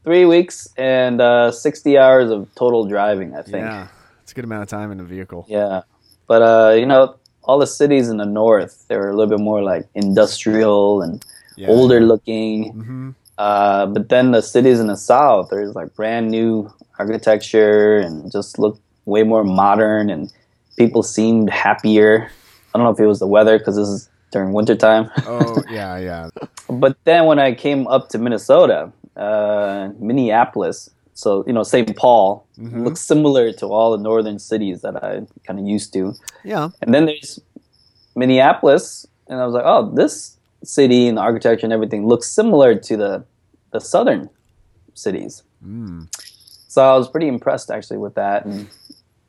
Three weeks and uh, sixty hours of total driving. I think. Yeah, it's a good amount of time in the vehicle. Yeah. But uh, you know, all the cities in the north, they were a little bit more like industrial and Yeah. older looking. hmm Uh, but then the cities in the south, there's like brand new architecture and just look way more modern and people seemed happier. I don't know if it was the weather because this is during wintertime. (laughs) Oh yeah, yeah. but then when I came up to Minnesota, uh, Minneapolis, so you know St. Paul Mhm. looks similar to all the northern cities that I kind of used to. Yeah. And then there's Minneapolis, and I was like, oh, this city and the architecture and everything looks similar to the the southern cities. Mm. So I was pretty impressed actually with that. And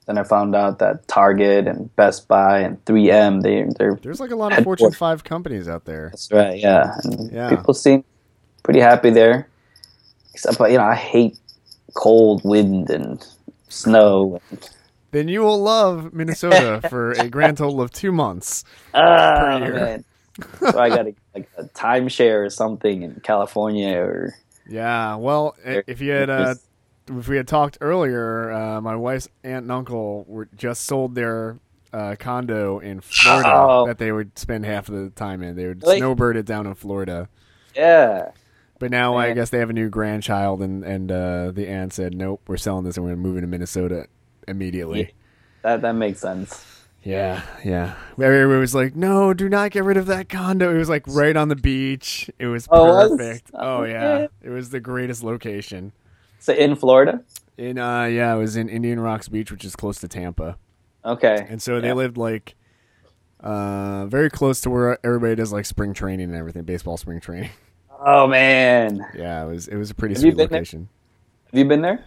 then I found out that Target and Best Buy and 3M they they're There's like a lot of Fortune 5 companies out there. that's right, yeah. And Yeah. people seem pretty happy there. Except, you know, I hate cold wind and snow. And, Then you will love Minnesota (laughs) for a grand total of two months. ah, man. (laughs) so I got to like a timeshare or something in California or Yeah, well, if you had uh, if we had talked earlier, uh, my wife's aunt and uncle were just sold their uh, condo in Florida Oh. that they would spend half of the time in. They would Really? snowbird it down in Florida. yeah. But now I guess they have a new grandchild, and and uh, the aunt said, "Nope, we're selling this, and we're moving to Minnesota immediately." That that makes sense. Yeah, yeah. Everybody was like, "No, do not get rid of that condo." It was like right on the beach. It was Oh, perfect. Oh yeah, it was the greatest location. So in Florida? In uh, yeah, it was in Indian Rocks Beach, which is close to Tampa, Okay. and so they Yeah. lived like uh, very close to where everybody does like spring training and everything, baseball spring training. (laughs) Oh man. Yeah, it was it was a pretty Have sweet been there? location. Have you been there?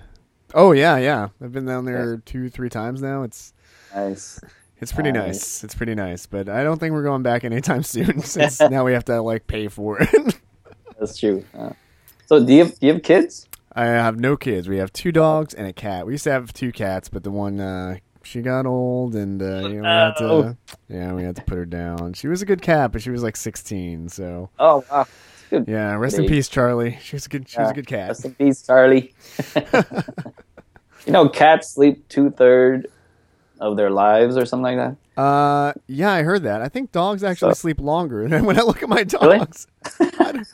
Oh yeah, yeah. I've been down there two, three times now. It's Nice. it's pretty Nice. nice. It's pretty nice, but I don't think we're going back anytime (laughs) soon (laughs) since now we have to like pay for it. (laughs) That's true. Uh, so do you have, do you have kids? I have no kids. We have two dogs and a cat. We used to have two cats, but the one uh, she got old, and uh, you know, we had to Oh. yeah, we had to put her down. She was a good cat, but she was like 16. So Oh wow. Good. yeah, rest in peace, Charlie. She was a good. She was a good cat. Rest in peace, Charlie. (laughs) you know, cats sleep two third of their lives or something like that. Uh, yeah, I heard that. I think dogs actually So- sleep longer. (laughs) And when I look at my Really? dogs, (laughs) I, don't,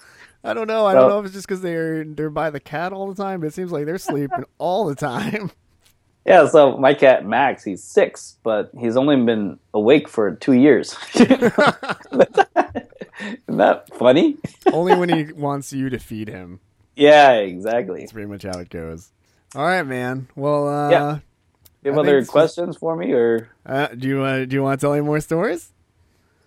I don't know. I don't know if it's just because they're they're by the cat all the time, but it seems like they're sleeping all the time. Yeah, so my cat Max, he's six, but he's only been awake for two years. Isn't that funny? Only when he wants you to feed him. Yeah, exactly. That's pretty much how it goes. All right, man. Well, uh, Yeah. You have I other questions for me, or uh do you uh, do you want to tell any more stories?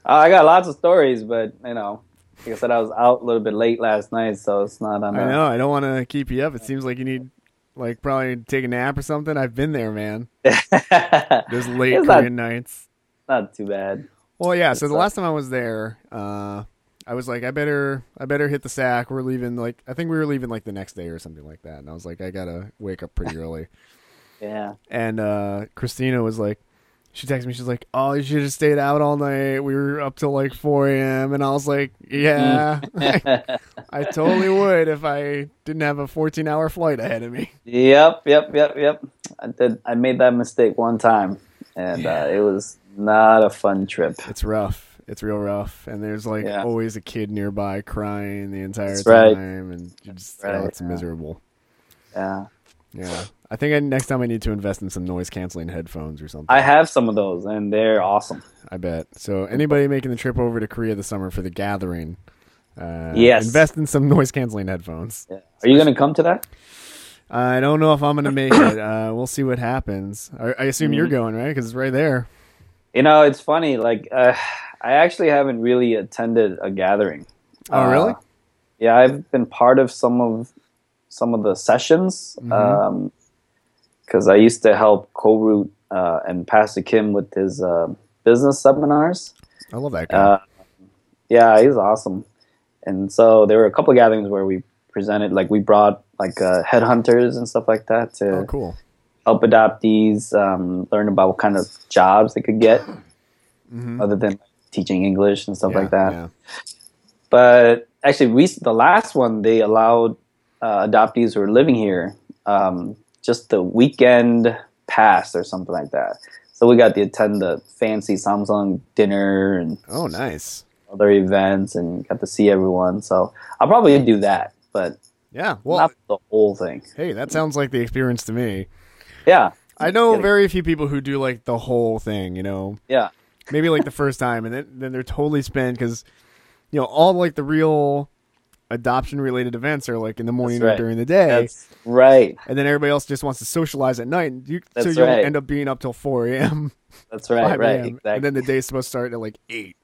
uh, I got lots of stories, but you know, like I said, I was out a little bit late last night, so it's not on. I know. I don't want to keep you up. It seems like you need like probably take a nap or something. I've been there, man. (laughs) Those late It's not- nights. not too bad. Well, yeah. So the last time I was there, uh, I was like, I better, I better hit the sack. We're leaving. Like, I think we were leaving like the next day or something like that. And I was like, I gotta wake up pretty (laughs) early. Yeah. And uh, Christina was like, she texted me. She's like, "Oh, you should have stayed out all night. We were up till like 4 a.m." And I was like, "Yeah, (laughs) I totally would if I didn't have a 14-hour flight ahead of me." Yep, yep, yep, yep. I did. I made that mistake one time, and uh, it was not a fun trip. It's rough. It's real rough. And there's like Yeah. always a kid nearby crying the entire That's right. time, and you just, Right, oh, it's yeah. miserable. Yeah, Yeah, I think I, next time I need to invest in some noise canceling headphones or something. I have some of those, and they're awesome. I bet. So anybody making the trip over to Korea this summer for the gathering, Uh, Yes. Invest in some (laughs) noise canceling headphones. Yeah. Are you going to come to that? I don't know if I'm gonna make it. Uh, we'll see what happens. I, I assume you're going right because it's right there. You know, it's funny. Like, uh, I actually haven't really attended a gathering. Oh, really? Uh, yeah, I've been part of some of some of the sessions because I used to help KoRoot uh, and Pastor Kim with his uh, business seminars. I love that guy. Uh, yeah, he's awesome. And so there were a couple of gatherings where we presented, like we brought like uh, headhunters and stuff like that to oh, cool. Help adoptees um, learn about what kind of jobs they could get hmm other than teaching English and stuff yeah, like that. Yeah. But actually, we, the last one they allowed uh, adoptees who are living here um, just the weekend pass or something like that. So we got to attend the fancy Samsung dinner and Oh, nice. other events and got to see everyone. So I'll probably do that, but Yeah. Well, not the whole thing. hey, that sounds like the experience to me. Yeah, I know Getting- very few people who do like the whole thing. You know, yeah, maybe like the first time, and then then they're totally spent because you know all like the real adoption related events are like in the morning right. or during the day. that's right. and then everybody else just wants to socialize at night. and You, so you'll right. end up being up till 4 a.m. That's right, 5 right, exactly. And then the day's supposed to start at like 8.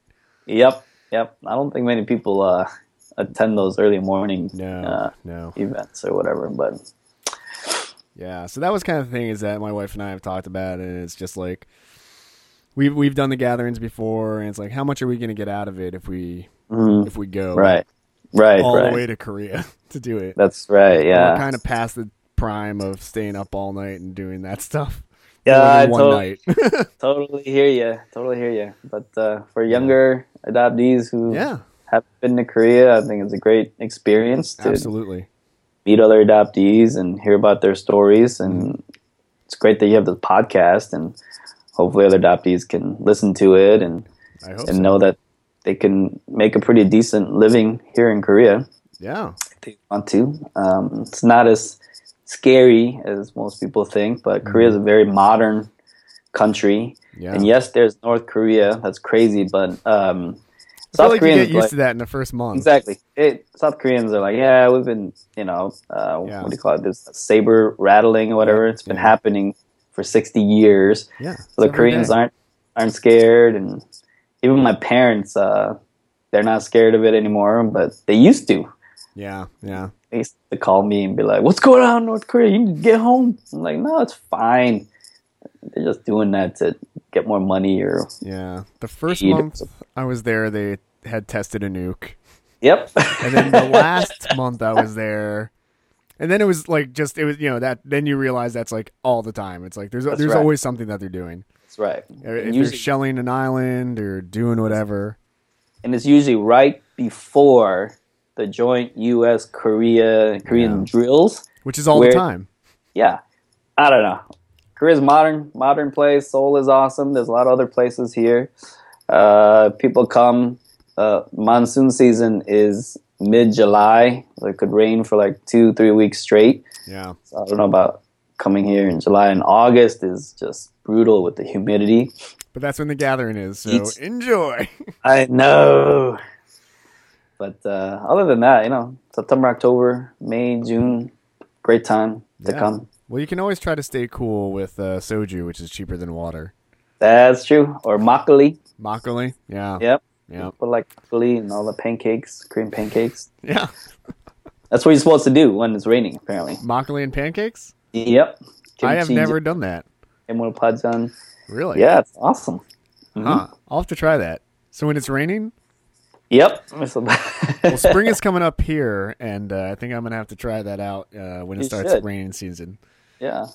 Yep, yep. I don't think many people uh, attend those early morning No, uh, no. events or whatever. But Yeah, so that was kind of the thing is that my wife and I have talked about, and it's just like we've we've done the gatherings before, and it's like how much are we going to get out of it if we mhm, if we go right, right, all right. the way to Korea (laughs) to do it? That's right. Yeah, we're kind of past the prime of staying up all night and doing that stuff. yeah. One to- night. (laughs) totally hear you. Totally hear you. But uh, for younger adoptees who yeah, have been to Korea, I think it's a great experience to absolutely. Meet other adoptees and hear about their stories. And it's great that you have this podcast, and hopefully other adoptees can listen to it and and so. know that they can make a pretty decent living here in Korea. Yeah, if they want to. Um, it's not as scary as most people think, but Korea is a very modern country. yeah. And yes, there's North Korea. That's crazy, but um, South like you Koreans get used like- to that in the first month. exactly. It, South Koreans are like, yeah, we've been, you know, uh, Yeah. what do you call it? This saber rattling or whatever. It's been yeah. happening for 60 years. Yeah, So the Koreans aren't aren't scared, and even my parents, uh, they're not scared of it anymore, but they used to. Yeah, yeah. they used to call me and be like, "What's going on, in North Korea? You need to get home." I'm like, "No, it's fine. They're just doing that to get more money." Or Yeah. The first month I was there, they had tested a nuke. yep, And then the (laughs) last month I was there, and then it was like just it was you know that then you realize that's like all the time. It's like there's That's there's right. always something that they're doing. that's right. Uh, if And they're shelling an island or doing whatever. and it's usually right before the joint U.S. Korea Korean Yeah. drills. Which is all Where- the time. Yeah, I don't know. Korea's modern, modern place. Seoul is awesome. There's a lot of other places here. Uh, people come. Uh, monsoon season is mid July. It could rain for like two, three weeks straight. Yeah. So I don't know about coming here in July and August is just brutal with the humidity. But that's when the gathering is. So enjoy. (laughs) I know. But uh, other than that, you know, September, October, May, June, great time to Yeah. come. Well, you can always try to stay cool with uh, soju, which is cheaper than water. That's true. Or makgeolli. Makgeolli. Yeah. Yep. Yeah. Put like makgeolli and all the pancakes, cream pancakes. (laughs) Yeah. That's what you're supposed to do when it's raining, apparently. Makgeolli and pancakes? Yep. I have never done that. jjimolpajeon. Really? Yeah, it's awesome. Mhm. Huh. I'll have to try that. So when it's raining, Yep. (laughs) well, spring is coming up here, and uh, I think I'm gonna have to try that out uh, when it You starts should. raining season. Yeah.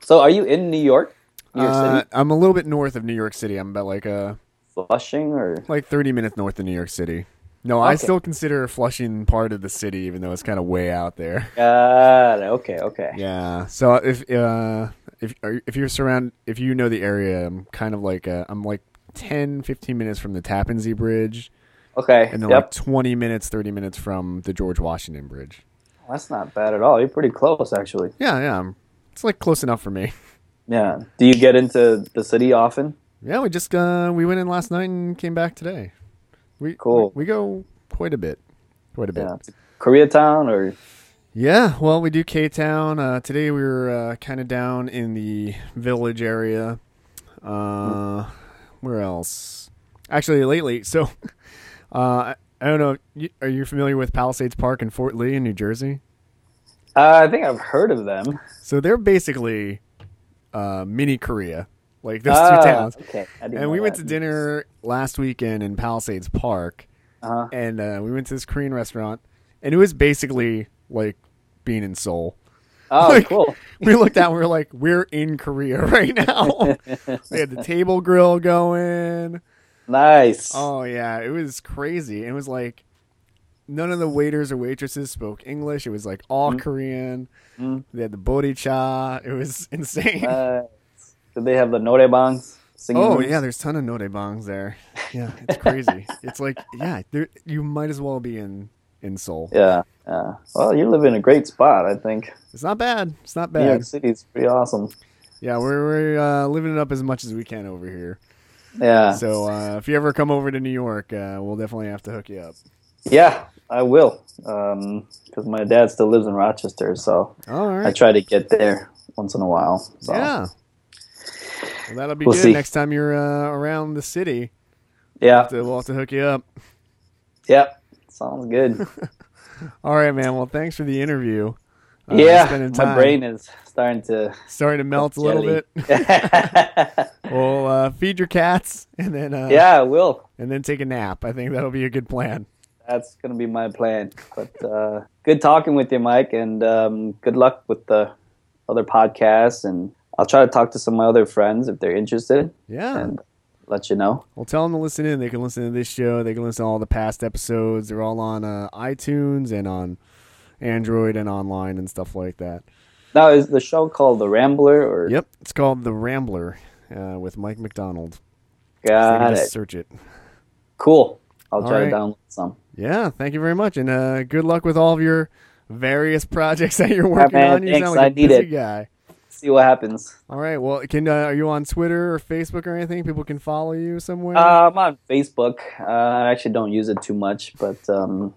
So are you in New York? New York Uh, City? I'm a little bit north of New York City. I'm about like uh Flushing or like 30 minutes north of New York City. No, I still consider Flushing part of the city, even though it's kind of way out there. (laughs) Got it. Okay, okay. Yeah. So if uh, if if you're surround if you know the area, I'm kind of like uh, I'm like 10, 15 minutes from the Tappan Zee Bridge, Okay. and then yep. like 20 minutes, 30 minutes from the George Washington Bridge. That's not bad at all. You're pretty close actually. Yeah, yeah. It's like close enough for me. (laughs) Yeah. Do you get into the city often? Yeah, we just uh, we went in last night and came back today. We Cool. We, we go quite a bit. quite a bit. Yeah. Koreatown or Yeah, well, we do K Town. Uh, today we were uh, kind of down in the village area. Uh, where else? Actually, lately, so (laughs) uh, I, I don't know. Are you familiar with Palisades Park in Fort Lee in New Jersey? uh, I think I've heard of them. So they're basically uh, mini Korea, like those Ah, two towns. Okay. And we went that. to dinner last weekend in Palisades Park, Uh-huh. and uh, we went to this Korean restaurant, and it was basically like being in Seoul. Oh, (laughs) Like- cool. we looked out and we were like, we're in Korea (laughs) right now. (laughs) they had the table grill going. Nice. Oh yeah, it was crazy. It was like none of the waiters or waitresses spoke English. It was like all Korean. Mm. They had the boricha. It was insane. Uh, did they have the noraebangs? Singing oh yeah, there's a ton of noraebangs there. Yeah, it's crazy. (laughs) it's like yeah, there, you might as well be in in Seoul. Yeah. Yeah. Well, you live in a great spot, I think. It's not bad. It's not bad. New York bad. City is pretty awesome. Yeah, we're we're uh, living it up as much as we can over here. Yeah. So uh, if you ever come over to New York, uh, we'll definitely have to hook you up. Yeah, I will. Because my dad still lives in Rochester, so I try to get there once in a while. So. Yeah. Well, that'll be We'll good see. next time you're uh, around the city. Yeah. So we'll have to hook you up. Yep, Sounds good. (laughs) All right, man. Well, thanks for the interview. Uh, yeah. My brain is starting to. starting to melt a little bit. yeah, (laughs) (laughs) We'll uh, feed your cats and then uh, I will. and then take a nap. I think that'll be a good plan. That's going to be my plan. But uh, good talking with you, Mike, and um, good luck with the other podcasts. And I'll try to talk to some of my other friends if they're interested Yeah. and let you know. Well, tell them to listen in. They can listen to this show. They can listen to all the past episodes. They're all on uh, iTunes and on Android and online and stuff like that. Now, is the show called The Rambler? or Yep, it's called The Rambler uh, with Mike McDonald. Got it. just search it. Cool. I'll All try right. to download some. Yeah, thank you very much, and uh, good luck with all of your various (laughs) projects that you're working man, on. You thanks. sound like I a need busy it. guy. See what happens. All right, well, can uh, are you on Twitter or Facebook or anything? People can follow you somewhere. Uh, I'm on Facebook. Uh, I actually don't use it too much, but um,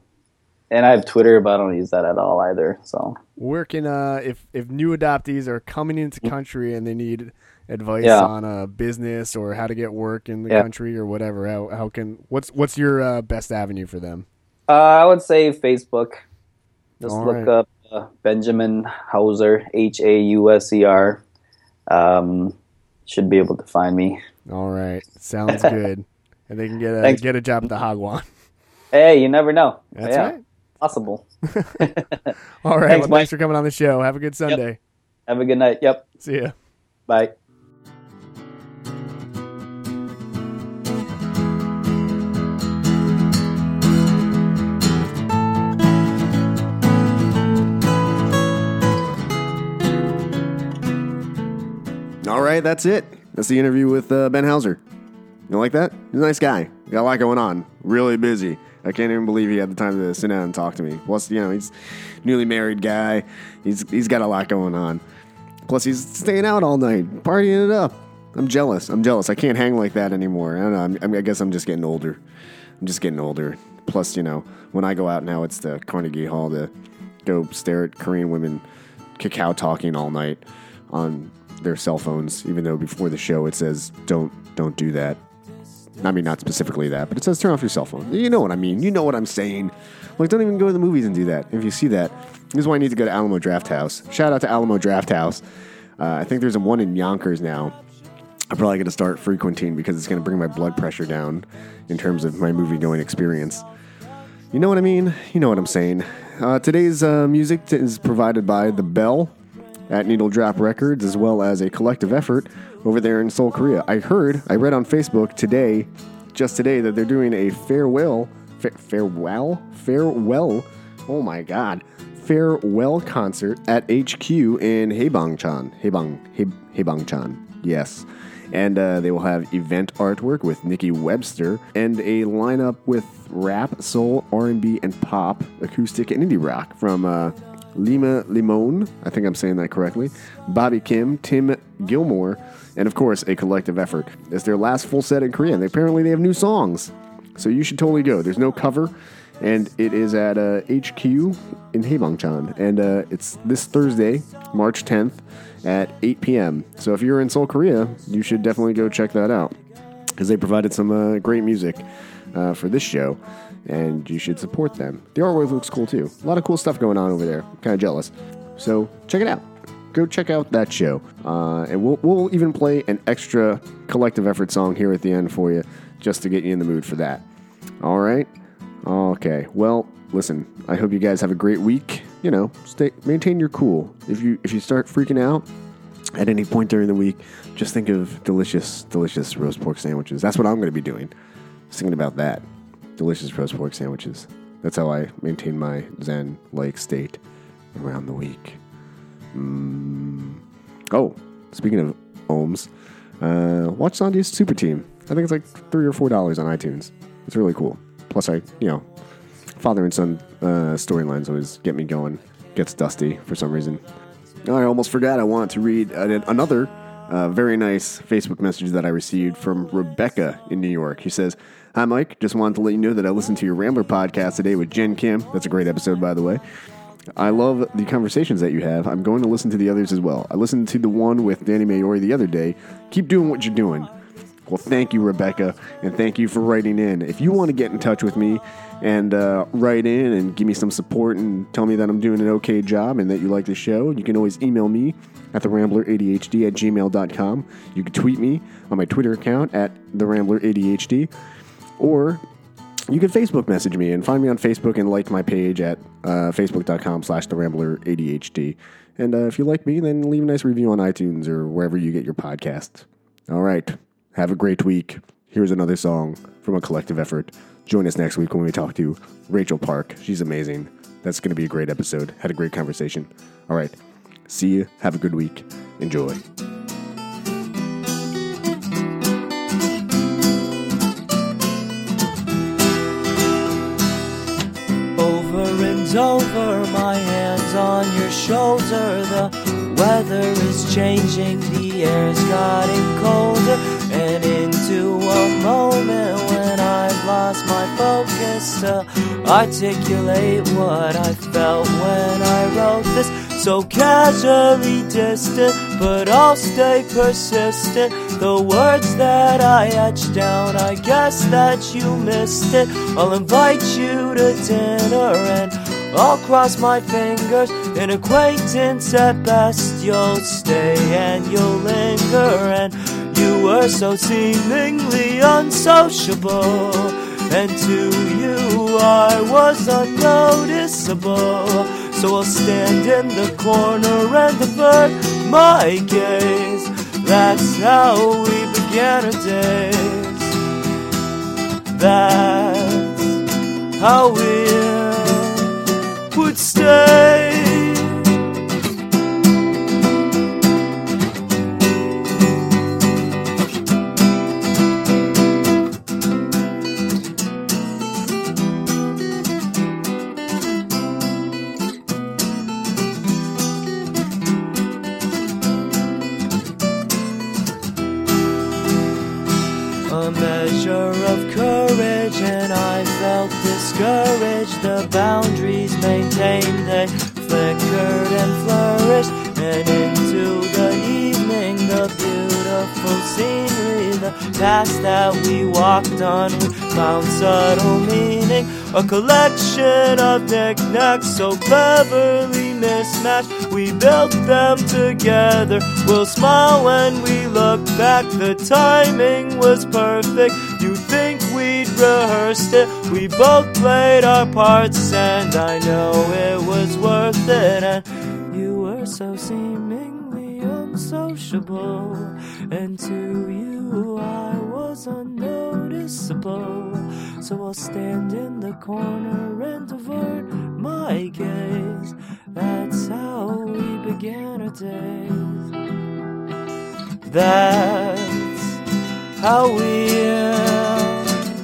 and I have Twitter, but I don't use that at all either. So Where can uh, if if new adoptees are coming into country and they need advice Yeah. on a business or how to get work in the Yeah. country or whatever, how how can what's what's your uh, best avenue for them? uh, I would say Facebook. Just All look right. up uh, Benjamin Hauser, H A U S E R. Um, should be able to find me. All right, sounds (laughs) good. And they can get a Thanks. get a job at the hagwon. Hey, you never know. That's yeah, right. Possible. (laughs) (laughs) All right, Thanks, well, thanks for coming on the show. Have a good Sunday. Have a good night. Yep. See ya. Bye. Right, that's it. That's the interview with uh, Ben Hauser. You like that? He's a nice guy. Got a lot going on. Really busy. I can't even believe he had the time to sit down and talk to me. Plus, you know, he's newly married guy. He's he's got a lot going on. Plus, he's staying out all night, partying it up. I'm jealous. I'm jealous. I can't hang like that anymore. I don't know. I'm, I, I guess I'm just getting older. I'm just getting older. Plus, you know, when I go out now, it's the Carnegie Hall to go stare at Korean women Kakao talking all night on their cell phones. Even though before the show it says don't don't do that. I mean, not specifically that, but it says turn off your cell phone. You know what I mean. You know what I'm saying. Like, don't even go to the movies and do that. If you see that, this is why I need to go to Alamo Drafthouse. Shout out to Alamo Drafthouse. Uh, I think there's a one in Yonkers now. I'm probably going to start frequenting because it's going to bring my blood pressure down in terms of my movie going experience. You know what I mean? You know what I'm saying. Uh, today's uh, music t- is provided by The Bell at Needle Drop Records, as well as a collective effort over there in Seoul, Korea. I heard, I read on Facebook today, just today, that they're doing a farewell, fa- farewell, farewell, oh my god, farewell concert at HQ in Haebangchon. Haebang, Hae- Haebangchon, yes. And uh, they will have event artwork with Nikki Webster and a lineup with rap, soul, R&B, and pop, acoustic, and indie rock from uh, Lima Limon, I think I'm saying that correctly, Bobby Kim, Tim Gilmore, and of course a collective effort. It's their last full set in Korea. And apparently they have new songs, so you should totally go. There's no cover. and it is at uh, HQ in Haebangchon, and uh, it's this Thursday, March 10th at 8 p.m. So if you're in Seoul, Korea, you should definitely go check that out because they provided some uh, great music uh, for this show, and you should support them. The artwork looks cool too. A lot of cool stuff going on over there. Kind of jealous. So check it out. Go check out that show, uh, and we'll we'll even play an extra collective effort song here at the end for you, just to get you in the mood for that. All right. Okay. Well, listen. I hope you guys have a great week. You know, stay maintain your cool. If you if you start freaking out at any point during the week, just think of delicious, delicious roast pork sandwiches. That's what I'm going to be doing. Just thinking about that. Delicious roast pork sandwiches. That's how I maintain my zen like state around the week. Mm. Oh, speaking of ohms, uh, watch Sanjay's Super Team. I think it's like three or four dollars on iTunes. It's really cool. Plus, I you know, father and son uh, storylines always get me going. Gets dusty for some reason. I almost forgot. I wanted to read another uh, very nice Facebook message that I received from Rebecca in New York. She says, "Hi, Mike. Just wanted to let you know that I listened to your Rambler podcast today with Jen Kim. That's a great episode, by the way." I love the conversations that you have. I'm going to listen to the others as well. I listened to the one with Danny Mayori the other day. Keep doing what you're doing. Well, thank you, Rebecca, and thank you for writing in. If you want to get in touch with me and uh, write in and give me some support and tell me that I'm doing an okay job and that you like the show, you can always email me at therambleradhd at gmail.com. You can tweet me on my Twitter account at therambleradhd, or you can Facebook message me and find me on Facebook and like my page at uh, facebook.com slash the rambler ADHD. And uh, if you like me, then leave a nice review on iTunes or wherever you get your podcasts. All right. Have a great week. Here's another song from a collective effort. Join us next week when we talk to Rachel Park. She's amazing. That's going to be a great episode. Had a great conversation. All right. See you. Have a good week. Enjoy. Over over, my hands on your shoulder. The weather is changing, the air's getting colder, and into a moment when I've lost my focus to articulate what I felt when I wrote this. So casually distant, but I'll stay persistent. The words that I etched down, I guess that you missed it. I'll invite you to dinner and I'll cross my fingers. An acquaintance at best, you'll stay and you'll linger. And you were so seemingly unsociable. And to you, I was unnoticeable. So I'll stand in the corner and avert my gaze. That's how we began our days. That's how we would stay. a measure of courage, and I felt discouraged. The boundaries maintained, they flickered and flourished, and into the evening, the beautiful scenery, the path that we walked on, we found subtle meaning. A collection of knickknacks so cleverly mismatched, we built them together. We'll smile when we look back, the timing was perfect. Rehearsed it? We both played our parts, and I know it was worth it. And you were so seemingly unsociable, and to you I was unnoticeable. So I'll stand in the corner and divert my gaze. That's how we began our days. That's how we end.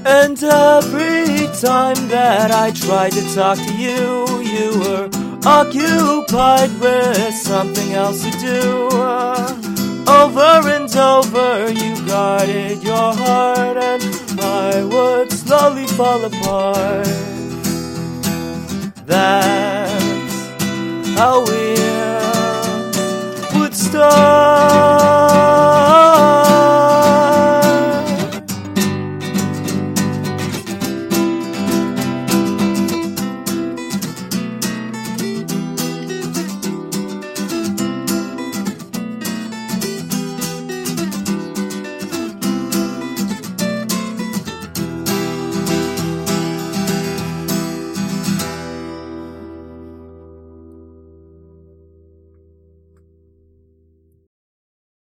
And every time that I tried to talk to you, you were occupied with something else to do. Over and over, you guarded your heart, and I would slowly fall apart. That's how we would start.